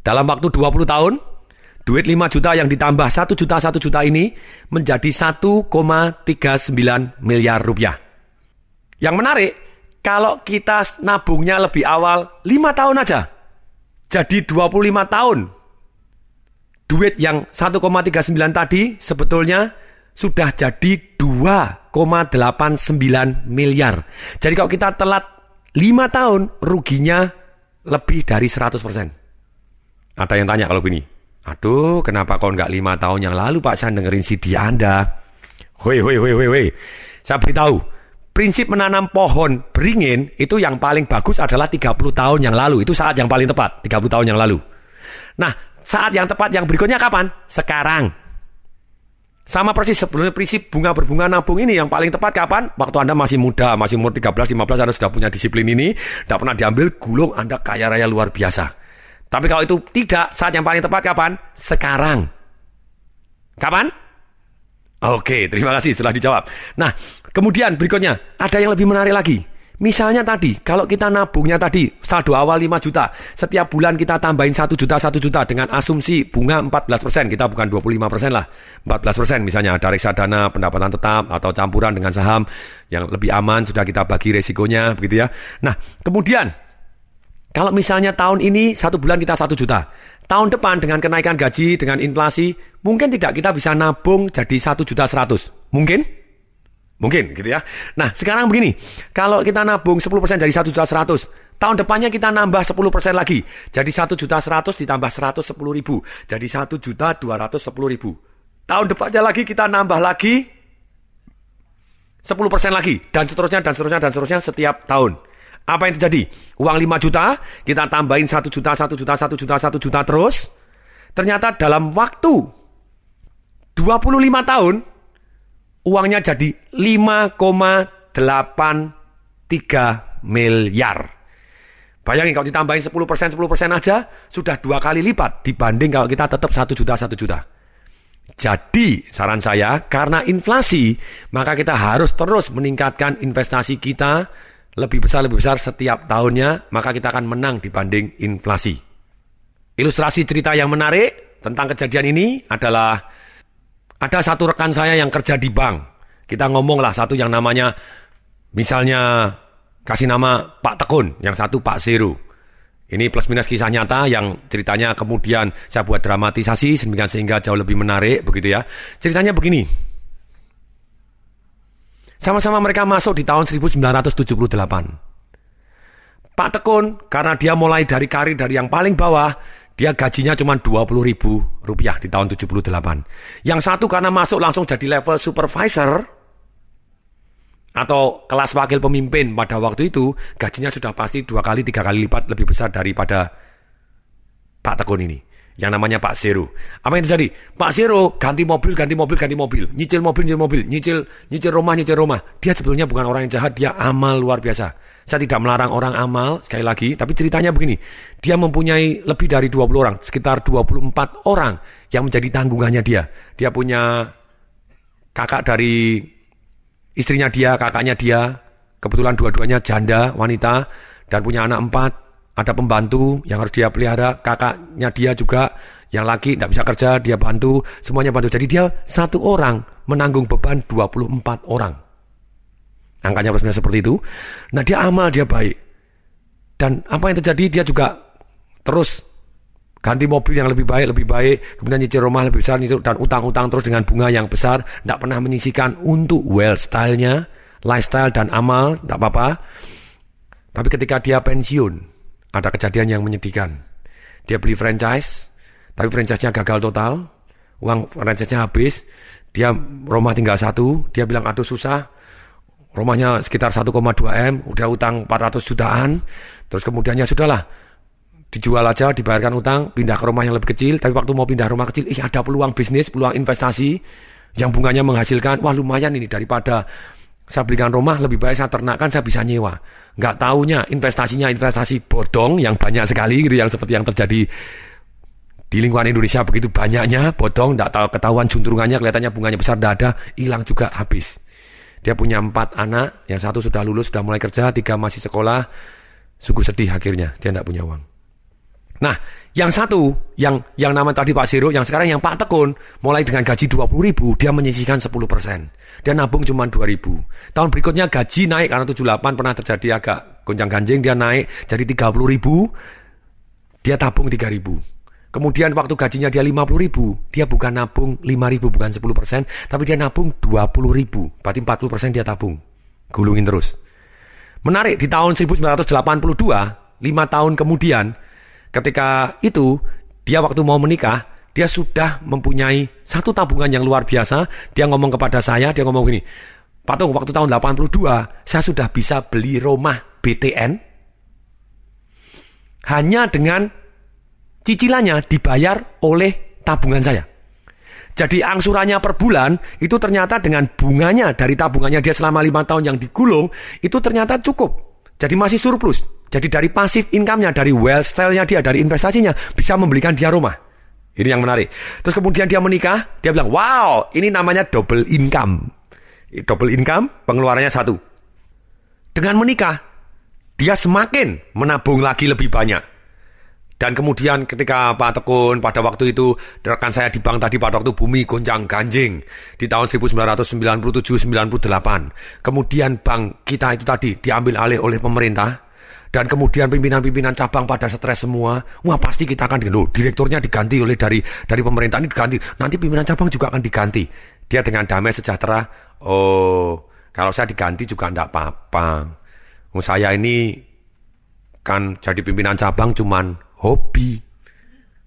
Dalam waktu 20 tahun, Duit 5 juta yang ditambah 1 juta 1 juta ini menjadi 1,39 miliar rupiah. Yang menarik, kalau kita nabungnya lebih awal 5 tahun aja. Jadi 25 tahun. Duit yang 1,39 tadi sebetulnya sudah jadi 2,89 miliar. Jadi kalau kita telat 5 tahun, ruginya lebih dari 100%. Ada yang tanya kalau begini, Aduh, kenapa kau nggak lima tahun yang lalu Pak saya dengerin CD Anda? Hoi, hoi, hoi, hoi, hoi. Saya beritahu, prinsip menanam pohon beringin itu yang paling bagus adalah 30 tahun yang lalu. Itu saat yang paling tepat, 30 tahun yang lalu. Nah, saat yang tepat yang berikutnya kapan? Sekarang. Sama persis sebelumnya prinsip bunga berbunga nabung ini yang paling tepat kapan? Waktu Anda masih muda, masih umur 13, 15 Anda sudah punya disiplin ini, tidak pernah diambil, gulung Anda kaya raya luar biasa. Tapi kalau itu tidak, saat yang paling tepat kapan? Sekarang. Kapan? Oke, terima kasih setelah dijawab. Nah, kemudian berikutnya, ada yang lebih menarik lagi. Misalnya tadi, kalau kita nabungnya tadi saldo awal 5 juta, setiap bulan kita tambahin 1 juta 1 juta dengan asumsi bunga 14%, kita bukan 25% lah, 14% misalnya ada reksadana, pendapatan tetap atau campuran dengan saham yang lebih aman sudah kita bagi resikonya begitu ya. Nah, kemudian kalau misalnya tahun ini satu bulan kita satu juta, tahun depan dengan kenaikan gaji, dengan inflasi, mungkin tidak kita bisa nabung jadi satu juta seratus. Mungkin? Mungkin gitu ya. Nah sekarang begini, kalau kita nabung 10% dari satu juta seratus, tahun depannya kita nambah 10% lagi. Jadi satu juta seratus ditambah seratus sepuluh ribu. Jadi satu juta dua ratus sepuluh ribu. Tahun depannya lagi kita nambah lagi 10% lagi dan seterusnya dan seterusnya dan seterusnya setiap tahun. Apa yang terjadi? Uang 5 juta, kita tambahin 1 juta, 1 juta, 1 juta, 1 juta terus. Ternyata dalam waktu 25 tahun, uangnya jadi 5,83 miliar. Bayangin kalau ditambahin 10%, 10% aja, sudah dua kali lipat dibanding kalau kita tetap 1 juta, 1 juta. Jadi, saran saya, karena inflasi, maka kita harus terus meningkatkan investasi kita lebih besar, lebih besar setiap tahunnya, maka kita akan menang dibanding inflasi. Ilustrasi cerita yang menarik tentang kejadian ini adalah ada satu rekan saya yang kerja di bank. Kita ngomonglah satu yang namanya, misalnya kasih nama Pak Tekun, yang satu Pak Seru. Ini plus minus kisah nyata yang ceritanya kemudian saya buat dramatisasi sehingga jauh lebih menarik begitu ya. Ceritanya begini. Sama-sama mereka masuk di tahun 1978. Pak Tekun karena dia mulai dari karir dari yang paling bawah, dia gajinya cuma 20 ribu rupiah di tahun 78. Yang satu karena masuk langsung jadi level supervisor, atau kelas wakil pemimpin pada waktu itu gajinya sudah pasti dua kali tiga kali lipat lebih besar daripada Pak Tekun ini yang namanya Pak Zero. Apa yang terjadi? Pak Zero ganti mobil, ganti mobil, ganti mobil, nyicil mobil, nyicil mobil, nyicil nyicil rumah, nyicil rumah. Dia sebetulnya bukan orang yang jahat, dia amal luar biasa. Saya tidak melarang orang amal sekali lagi, tapi ceritanya begini. Dia mempunyai lebih dari 20 orang, sekitar 24 orang yang menjadi tanggungannya dia. Dia punya kakak dari istrinya dia, kakaknya dia, kebetulan dua-duanya janda, wanita, dan punya anak empat, ada pembantu yang harus dia pelihara, kakaknya dia juga, yang laki tidak bisa kerja, dia bantu, semuanya bantu. Jadi dia satu orang menanggung beban 24 orang. Angkanya plus seperti itu. Nah dia amal, dia baik. Dan apa yang terjadi, dia juga terus ganti mobil yang lebih baik, lebih baik, kemudian nyicil rumah lebih besar, nyicil, dan utang-utang terus dengan bunga yang besar, tidak pernah menyisikan untuk well style-nya, lifestyle dan amal, tidak apa-apa. Tapi ketika dia pensiun, ada kejadian yang menyedihkan. Dia beli franchise, tapi franchise-nya gagal total, uang franchise-nya habis, dia rumah tinggal satu, dia bilang aduh susah, rumahnya sekitar 1,2 M, udah utang 400 jutaan, terus kemudiannya sudahlah, dijual aja, dibayarkan utang, pindah ke rumah yang lebih kecil, tapi waktu mau pindah rumah kecil, ih ada peluang bisnis, peluang investasi yang bunganya menghasilkan, wah lumayan ini daripada saya belikan rumah lebih baik saya ternakkan saya bisa nyewa. Nggak taunya investasinya investasi bodong yang banyak sekali gitu yang seperti yang terjadi di lingkungan Indonesia begitu banyaknya bodong, nggak tahu ketahuan juntrungannya kelihatannya bunganya besar, dada hilang juga habis. Dia punya empat anak, yang satu sudah lulus, sudah mulai kerja, tiga masih sekolah. Sungguh sedih akhirnya, dia tidak punya uang. Nah, yang satu, yang yang nama tadi Pak Siro, yang sekarang yang Pak Tekun, mulai dengan gaji 20 ribu, dia menyisihkan 10 persen. Dia nabung cuma 2 ribu. Tahun berikutnya gaji naik, karena 78 pernah terjadi agak gonjang ganjing, dia naik jadi 30 ribu, dia tabung 3 ribu. Kemudian waktu gajinya dia 50 ribu, dia bukan nabung 5 ribu, bukan 10 persen, tapi dia nabung 20 ribu. Berarti 40 persen dia tabung. Gulungin terus. Menarik, di tahun 1982, 5 tahun kemudian, Ketika itu, dia waktu mau menikah, dia sudah mempunyai satu tabungan yang luar biasa. Dia ngomong kepada saya, dia ngomong gini, Patung, waktu tahun 82, saya sudah bisa beli rumah BTN hanya dengan cicilannya dibayar oleh tabungan saya. Jadi angsurannya per bulan itu ternyata dengan bunganya dari tabungannya dia selama lima tahun yang digulung itu ternyata cukup. Jadi masih surplus. Jadi dari pasif income-nya, dari wealth style-nya dia, dari investasinya, bisa membelikan dia rumah. Ini yang menarik. Terus kemudian dia menikah, dia bilang, wow, ini namanya double income. Double income, pengeluarannya satu. Dengan menikah, dia semakin menabung lagi lebih banyak. Dan kemudian ketika Pak Tekun pada waktu itu rekan saya di bank tadi pada waktu bumi gonjang ganjing di tahun 1997-98. Kemudian bank kita itu tadi diambil alih oleh pemerintah dan kemudian pimpinan-pimpinan cabang pada stres semua, wah pasti kita akan loh, direkturnya diganti oleh dari dari pemerintah ini diganti, nanti pimpinan cabang juga akan diganti. Dia dengan damai sejahtera, oh kalau saya diganti juga tidak apa-apa. Oh, saya ini kan jadi pimpinan cabang cuman hobi.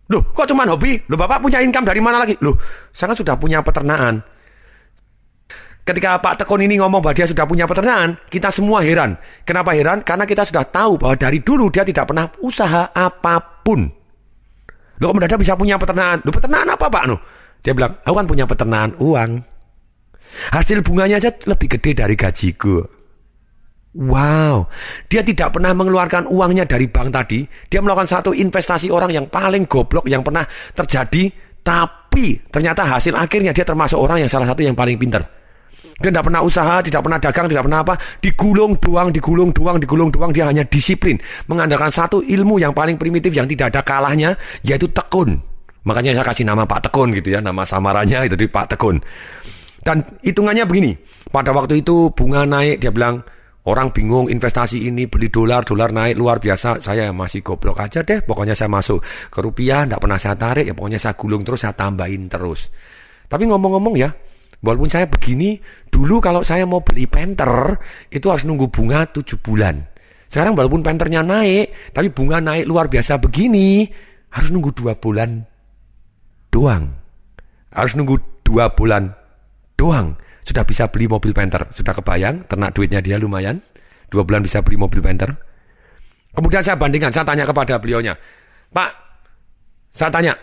Loh, kok cuman hobi? Loh, Bapak punya income dari mana lagi? Loh, saya kan sudah punya peternakan. ketika Pak Tekun ini ngomong bahwa dia sudah punya peternakan, kita semua heran. Kenapa heran? Karena kita sudah tahu bahwa dari dulu dia tidak pernah usaha apa pun. Lo kok mendadak bisa punya peternakan? Lo peternakan apa Pak? No? Dia bilang, aku kan punya peternakan uang. Hasil bunganya aja lebih gede dari gajiku. Wow, dia tidak pernah mengeluarkan uangnya dari bank tadi. Dia melakukan satu investasi orang yang paling goblok yang pernah terjadi. Tapi ternyata hasil akhirnya dia termasuk orang yang salah satu yang paling pintar. Dia tidak pernah usaha, tidak pernah dagang, tidak pernah apa. Digulung doang, digulung doang, digulung doang. Dia hanya disiplin. Mengandalkan satu ilmu yang paling primitif yang tidak ada kalahnya, yaitu tekun. Makanya saya kasih nama Pak Tekun gitu ya. Nama samarannya itu di Pak Tekun. Dan hitungannya begini. Pada waktu itu bunga naik, dia bilang, Orang bingung investasi ini beli dolar, dolar naik luar biasa. Saya masih goblok aja deh. Pokoknya saya masuk ke rupiah, tidak pernah saya tarik. Ya pokoknya saya gulung terus, saya tambahin terus. Tapi ngomong-ngomong ya, walaupun saya begini, dulu kalau saya mau beli penter, itu harus nunggu bunga 7 bulan. Sekarang walaupun penternya naik, tapi bunga naik luar biasa begini, harus nunggu dua bulan doang. Harus nunggu dua bulan doang sudah bisa beli mobil Panther. Sudah kebayang, ternak duitnya dia lumayan. Dua bulan bisa beli mobil Panther. Kemudian saya bandingkan, saya tanya kepada beliaunya, Pak, saya tanya,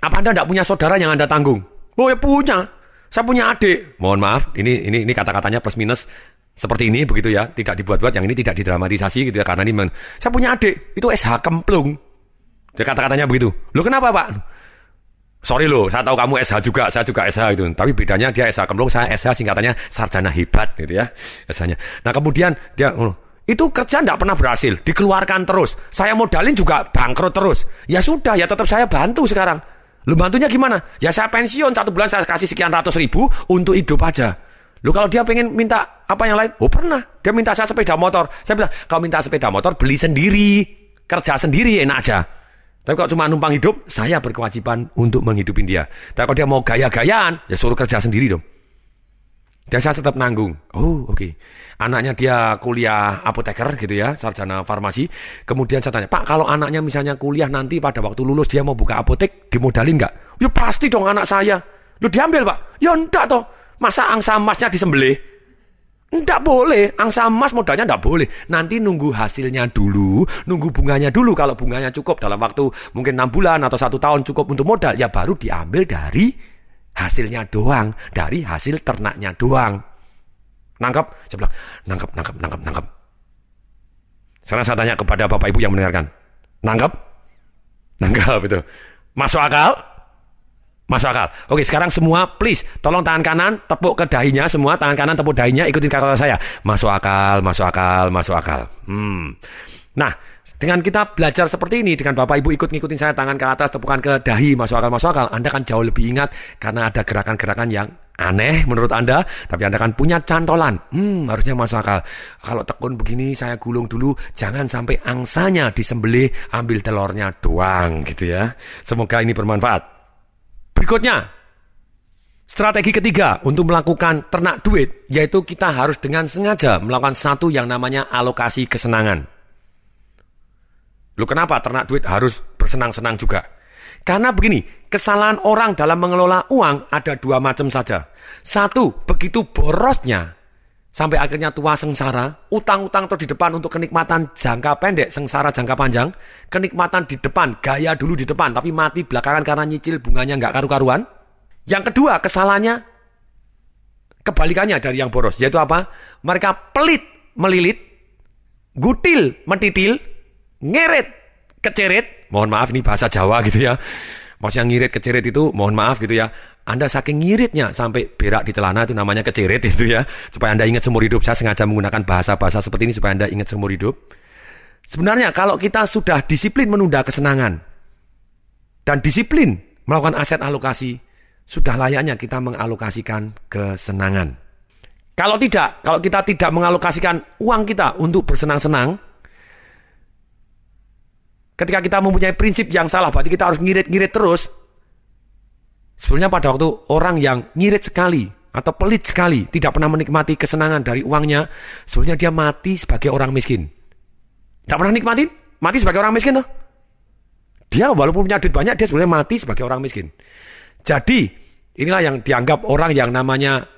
apa Anda tidak punya saudara yang Anda tanggung? Oh ya punya, saya punya adik. Mohon maaf, ini ini ini kata-katanya plus minus seperti ini begitu ya, tidak dibuat-buat, yang ini tidak didramatisasi gitu ya, karena ini saya punya adik, itu SH Kemplung. Kata-katanya begitu. Lo kenapa Pak? Sorry loh, saya tahu kamu SH juga, saya juga SH gitu. Tapi bedanya dia SH kemlung, saya SH singkatannya sarjana hebat gitu ya. SH-nya. Nah kemudian dia, oh, itu kerja tidak pernah berhasil, dikeluarkan terus. Saya modalin juga bangkrut terus. Ya sudah, ya tetap saya bantu sekarang. Lu bantunya gimana? Ya saya pensiun, satu bulan saya kasih sekian ratus ribu untuk hidup aja. Lu kalau dia pengen minta apa yang lain? Oh pernah, dia minta saya sepeda motor. Saya bilang, kalau minta sepeda motor beli sendiri, kerja sendiri enak aja. Tapi kalau cuma numpang hidup, saya berkewajiban untuk menghidupi dia. Tapi kalau dia mau gaya-gayaan, ya suruh kerja sendiri dong. Dan saya tetap nanggung. Oh, oke. Okay. Anaknya dia kuliah apoteker gitu ya, sarjana farmasi. Kemudian saya tanya, Pak, kalau anaknya misalnya kuliah nanti pada waktu lulus dia mau buka apotek, dimodalin nggak? Ya pasti dong anak saya. Lu diambil, Pak? Ya enggak toh. Masa angsa emasnya disembelih? Tidak boleh, angsa emas modalnya tidak boleh. Nanti nunggu hasilnya dulu, nunggu bunganya dulu. Kalau bunganya cukup dalam waktu mungkin enam bulan atau satu tahun cukup untuk modal, ya baru diambil dari hasilnya doang, dari hasil ternaknya doang. Nangkep? Saya bilang, nangkep, nangkep, nangkep, nangkep. Sekarang saya tanya kepada bapak ibu yang mendengarkan. Nangkep? Nangkep itu. Masuk akal? Masuk akal. Oke, sekarang semua please tolong tangan kanan tepuk ke dahinya semua, tangan kanan tepuk dahinya, ikutin kata saya. Masuk akal, masuk akal, masuk akal. Hmm. Nah, dengan kita belajar seperti ini, dengan Bapak Ibu ikut ngikutin saya tangan ke atas, tepukan ke dahi, masuk akal, masuk akal, Anda kan jauh lebih ingat karena ada gerakan-gerakan yang aneh menurut Anda, tapi Anda kan punya cantolan. Hmm, harusnya masuk akal. Kalau tekun begini, saya gulung dulu, jangan sampai angsanya disembelih, ambil telurnya doang gitu ya. Semoga ini bermanfaat. Berikutnya, strategi ketiga untuk melakukan ternak duit, yaitu kita harus dengan sengaja melakukan satu yang namanya alokasi kesenangan. Lu kenapa ternak duit harus bersenang-senang juga? Karena begini, kesalahan orang dalam mengelola uang ada dua macam saja. Satu, begitu borosnya sampai akhirnya tua sengsara, utang-utang terus di depan untuk kenikmatan jangka pendek, sengsara jangka panjang, kenikmatan di depan, gaya dulu di depan, tapi mati belakangan karena nyicil bunganya nggak karu-karuan. Yang kedua, kesalahannya kebalikannya dari yang boros, yaitu apa? Mereka pelit, melilit, gutil, mentitil, ngeret, keceret, mohon maaf ini bahasa Jawa gitu ya, Maksudnya ngirit keceret itu mohon maaf gitu ya. Anda saking ngiritnya sampai berak di celana itu namanya keceret itu ya. Supaya Anda ingat seumur hidup. Saya sengaja menggunakan bahasa-bahasa seperti ini supaya Anda ingat seumur hidup. Sebenarnya kalau kita sudah disiplin menunda kesenangan dan disiplin melakukan aset alokasi, sudah layaknya kita mengalokasikan kesenangan. Kalau tidak, kalau kita tidak mengalokasikan uang kita untuk bersenang-senang, Ketika kita mempunyai prinsip yang salah, berarti kita harus ngirit-ngirit terus. Sebenarnya pada waktu orang yang ngirit sekali atau pelit sekali, tidak pernah menikmati kesenangan dari uangnya, sebenarnya dia mati sebagai orang miskin. Tidak pernah nikmatin, mati sebagai orang miskin tuh. Dia walaupun punya duit banyak, dia sebenarnya mati sebagai orang miskin. Jadi, inilah yang dianggap orang yang namanya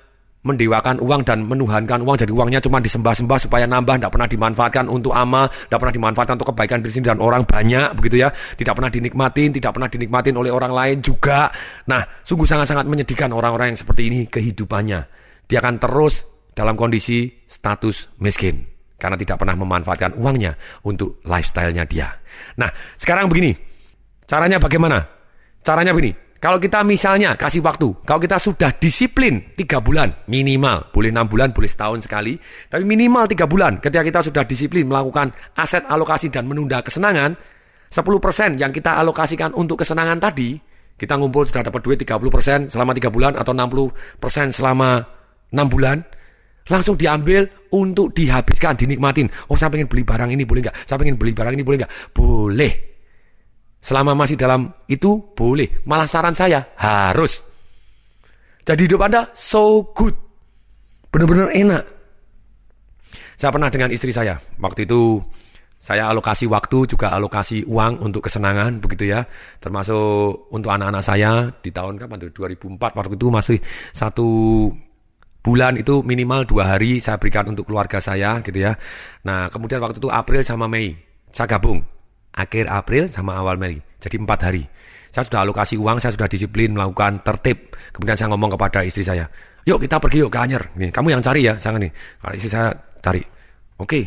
mendewakan uang dan menuhankan uang. Jadi uangnya cuma disembah-sembah supaya nambah tidak pernah dimanfaatkan untuk amal tidak pernah dimanfaatkan untuk kebaikan diri sendiri. Dan orang banyak begitu ya. Tidak pernah dinikmatin tidak pernah dinikmatin oleh orang lain juga. Nah sungguh sangat-sangat menyedihkan orang-orang yang seperti ini kehidupannya. Dia akan terus dalam kondisi status miskin karena tidak pernah memanfaatkan uangnya untuk lifestyle-nya dia. Nah sekarang begini. Caranya bagaimana? Caranya begini kalau kita misalnya kasih waktu, kalau kita sudah disiplin tiga bulan minimal, boleh enam bulan, boleh setahun sekali, tapi minimal tiga bulan ketika kita sudah disiplin melakukan aset alokasi dan menunda kesenangan, 10% yang kita alokasikan untuk kesenangan tadi, kita ngumpul sudah dapat duit 30% selama tiga bulan atau 60% selama enam bulan, langsung diambil untuk dihabiskan, dinikmatin. Oh saya pengen beli barang ini boleh nggak? Saya pengen beli barang ini boleh nggak? Boleh. Selama masih dalam itu boleh. Malah saran saya harus. Jadi hidup Anda so good. Benar-benar enak. Saya pernah dengan istri saya. Waktu itu saya alokasi waktu juga alokasi uang untuk kesenangan begitu ya. Termasuk untuk anak-anak saya di tahun kapan tuh 2004 waktu itu masih satu bulan itu minimal dua hari saya berikan untuk keluarga saya gitu ya. Nah kemudian waktu itu April sama Mei saya gabung akhir April sama awal Mei. Jadi empat hari. Saya sudah alokasi uang, saya sudah disiplin melakukan tertib. Kemudian saya ngomong kepada istri saya, yuk kita pergi yuk ke Anyer. Nih, kamu yang cari ya, saya nih. Kalau istri saya cari. Oke.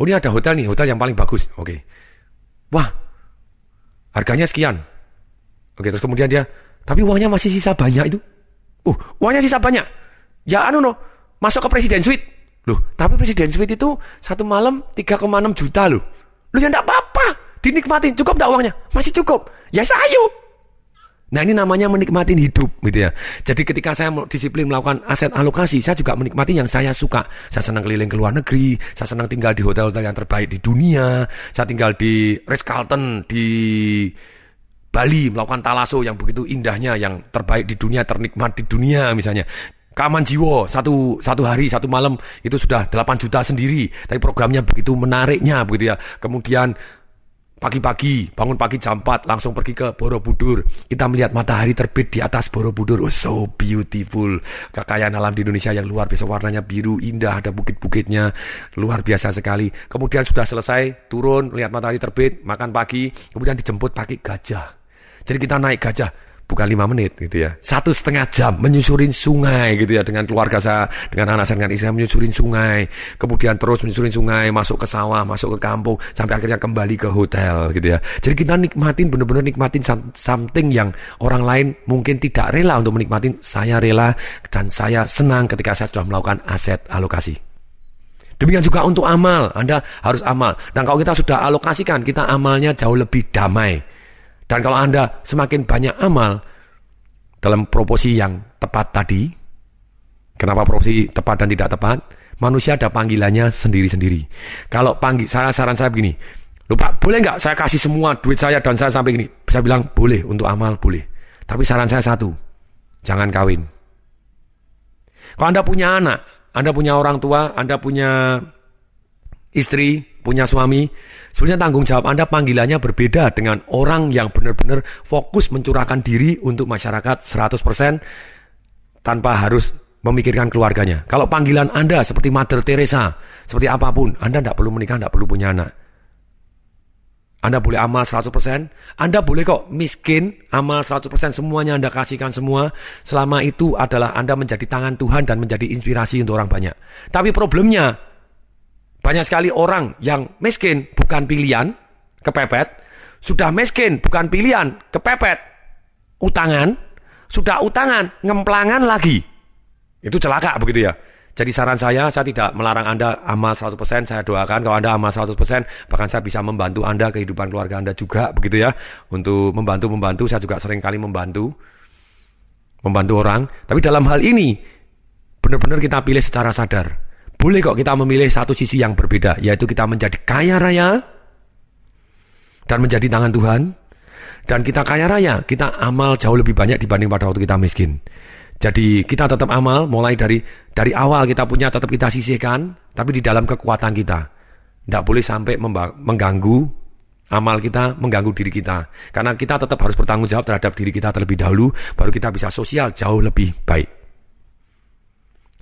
Oh ini ada hotel nih, hotel yang paling bagus. Oke. Wah, harganya sekian. Oke, terus kemudian dia, tapi uangnya masih sisa banyak itu. Uh, uangnya sisa banyak. Ya anu no, masuk ke Presiden Suite. Loh, tapi Presiden Suite itu satu malam 3,6 juta loh. Lu ya enggak apa-apa. Dinikmatin. Cukup enggak uangnya? Masih cukup. Ya sayu. Nah ini namanya menikmatin hidup gitu ya. Jadi ketika saya disiplin melakukan aset alokasi, saya juga menikmati yang saya suka. Saya senang keliling ke luar negeri, saya senang tinggal di hotel-hotel yang terbaik di dunia, saya tinggal di Ritz Carlton di Bali melakukan talaso yang begitu indahnya, yang terbaik di dunia, ternikmat di dunia misalnya. Kaman Jiwo satu satu hari satu malam itu sudah 8 juta sendiri. Tapi programnya begitu menariknya begitu ya. Kemudian pagi-pagi bangun pagi jam 4 langsung pergi ke Borobudur. Kita melihat matahari terbit di atas Borobudur. Oh, so beautiful. Kekayaan alam di Indonesia yang luar biasa. Warnanya biru indah ada bukit-bukitnya. Luar biasa sekali. Kemudian sudah selesai turun melihat matahari terbit makan pagi. Kemudian dijemput pakai gajah. Jadi kita naik gajah bukan lima menit gitu ya. Satu setengah jam menyusurin sungai gitu ya dengan keluarga saya dengan anak saya dengan istri saya menyusurin sungai. Kemudian terus menyusurin sungai masuk ke sawah masuk ke kampung sampai akhirnya kembali ke hotel gitu ya. Jadi kita nikmatin benar-benar nikmatin something yang orang lain mungkin tidak rela untuk menikmatin. Saya rela dan saya senang ketika saya sudah melakukan aset alokasi. Demikian juga untuk amal, Anda harus amal. Dan kalau kita sudah alokasikan, kita amalnya jauh lebih damai. Dan kalau Anda semakin banyak amal dalam proporsi yang tepat tadi, kenapa proporsi tepat dan tidak tepat? Manusia ada panggilannya sendiri-sendiri. Kalau panggil, saya saran saya begini, lupa boleh nggak saya kasih semua duit saya dan saya sampai gini? Saya bilang boleh untuk amal boleh. Tapi saran saya satu, jangan kawin. Kalau Anda punya anak, Anda punya orang tua, Anda punya istri, punya suami, sebenarnya tanggung jawab Anda panggilannya berbeda dengan orang yang benar-benar fokus mencurahkan diri untuk masyarakat 100% tanpa harus memikirkan keluarganya. Kalau panggilan Anda seperti Mother Teresa, seperti apa pun, Anda tidak perlu menikah, tidak perlu punya anak. Anda boleh amal 100%, Anda boleh kok miskin, amal 100%, semuanya Anda kasihkan semua. Selama itu adalah Anda menjadi tangan Tuhan dan menjadi inspirasi untuk orang banyak. Tapi problemnya, banyak sekali orang yang miskin bukan pilihan, kepepet. Sudah miskin bukan pilihan, kepepet. Utangan, sudah utangan, ngemplangan lagi. Itu celaka begitu ya. Jadi saran saya, saya tidak melarang Anda amal 100%, saya doakan kalau Anda amal 100%, bahkan saya bisa membantu Anda, kehidupan keluarga Anda juga, begitu ya. Untuk membantu-membantu, saya juga sering kali membantu. Membantu orang. Tapi dalam hal ini, benar-benar kita pilih secara sadar. Boleh kok kita memilih satu sisi yang berbeda, yaitu kita menjadi kaya raya dan menjadi tangan Tuhan. Dan kita kaya raya, kita amal jauh lebih banyak dibanding pada waktu kita miskin. Jadi kita tetap amal, mulai dari dari awal kita punya tetap kita sisihkan, tapi di dalam kekuatan kita. Tidak boleh sampai mengganggu amal kita, mengganggu diri kita. Karena kita tetap harus bertanggung jawab terhadap diri kita terlebih dahulu, baru kita bisa sosial jauh lebih baik.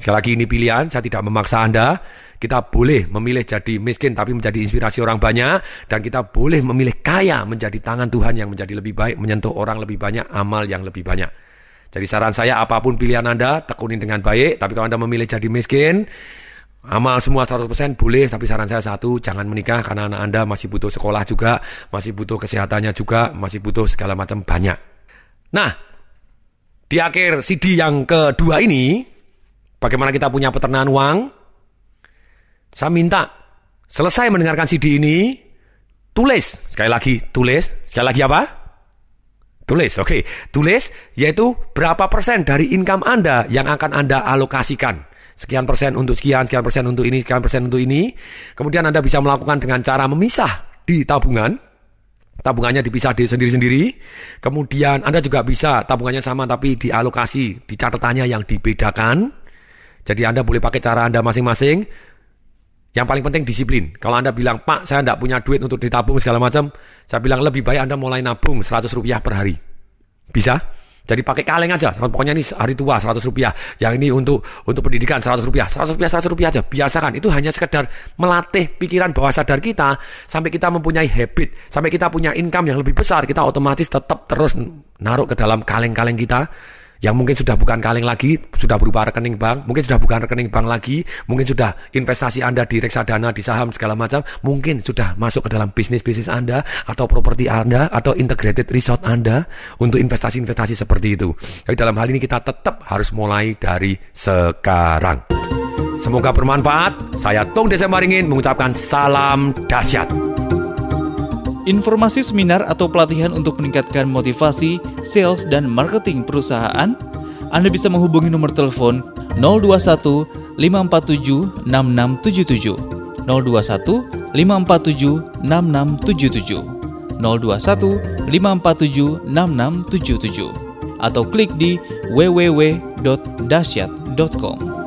Sekali lagi ini pilihan, saya tidak memaksa Anda. Kita boleh memilih jadi miskin tapi menjadi inspirasi orang banyak dan kita boleh memilih kaya menjadi tangan Tuhan yang menjadi lebih baik, menyentuh orang lebih banyak, amal yang lebih banyak. Jadi saran saya apa pun pilihan Anda, tekunin dengan baik, tapi kalau Anda memilih jadi miskin, Amal semua 100% boleh, tapi saran saya satu, jangan menikah karena anak Anda masih butuh sekolah juga, masih butuh kesehatannya juga, masih butuh segala macam banyak. Nah, di akhir CD yang kedua ini, bagaimana kita punya peternakan uang, saya minta selesai mendengarkan CD ini, tulis, sekali lagi tulis, sekali lagi apa? Tulis, oke. Okay. Tulis yaitu berapa persen dari income Anda yang akan Anda alokasikan sekian persen untuk sekian, sekian persen untuk ini, sekian persen untuk ini. Kemudian Anda bisa melakukan dengan cara memisah di tabungan. Tabungannya dipisah di sendiri-sendiri. Kemudian Anda juga bisa tabungannya sama tapi dialokasi di catatannya yang dibedakan. Jadi Anda boleh pakai cara Anda masing-masing. Yang paling penting disiplin. Kalau Anda bilang, Pak, saya tidak punya duit untuk ditabung segala macam, saya bilang lebih baik Anda mulai nabung 100 rupiah per hari. Bisa? Jadi pakai kaleng aja. Pokoknya ini hari tua 100 rupiah. Yang ini untuk untuk pendidikan 100 rupiah. 100 rupiah, 100 rupiah aja. Biasakan. Itu hanya sekedar melatih pikiran bawah sadar kita. Sampai kita mempunyai habit. Sampai kita punya income yang lebih besar. Kita otomatis tetap terus naruh ke dalam kaleng-kaleng kita yang mungkin sudah bukan kaleng lagi, sudah berubah rekening bank, mungkin sudah bukan rekening bank lagi, mungkin sudah investasi Anda di reksadana, di saham segala macam, mungkin sudah masuk ke dalam bisnis-bisnis Anda atau properti Anda atau integrated resort Anda untuk investasi-investasi seperti itu. Tapi dalam hal ini kita tetap harus mulai dari sekarang. Semoga bermanfaat. Saya Tung Desa Maringin mengucapkan salam dahsyat. Informasi seminar atau pelatihan untuk meningkatkan motivasi, sales, dan marketing perusahaan, Anda bisa menghubungi nomor telepon 021 547 6677 021 547 6677 021 547 6677 atau klik di www.dasyat.com.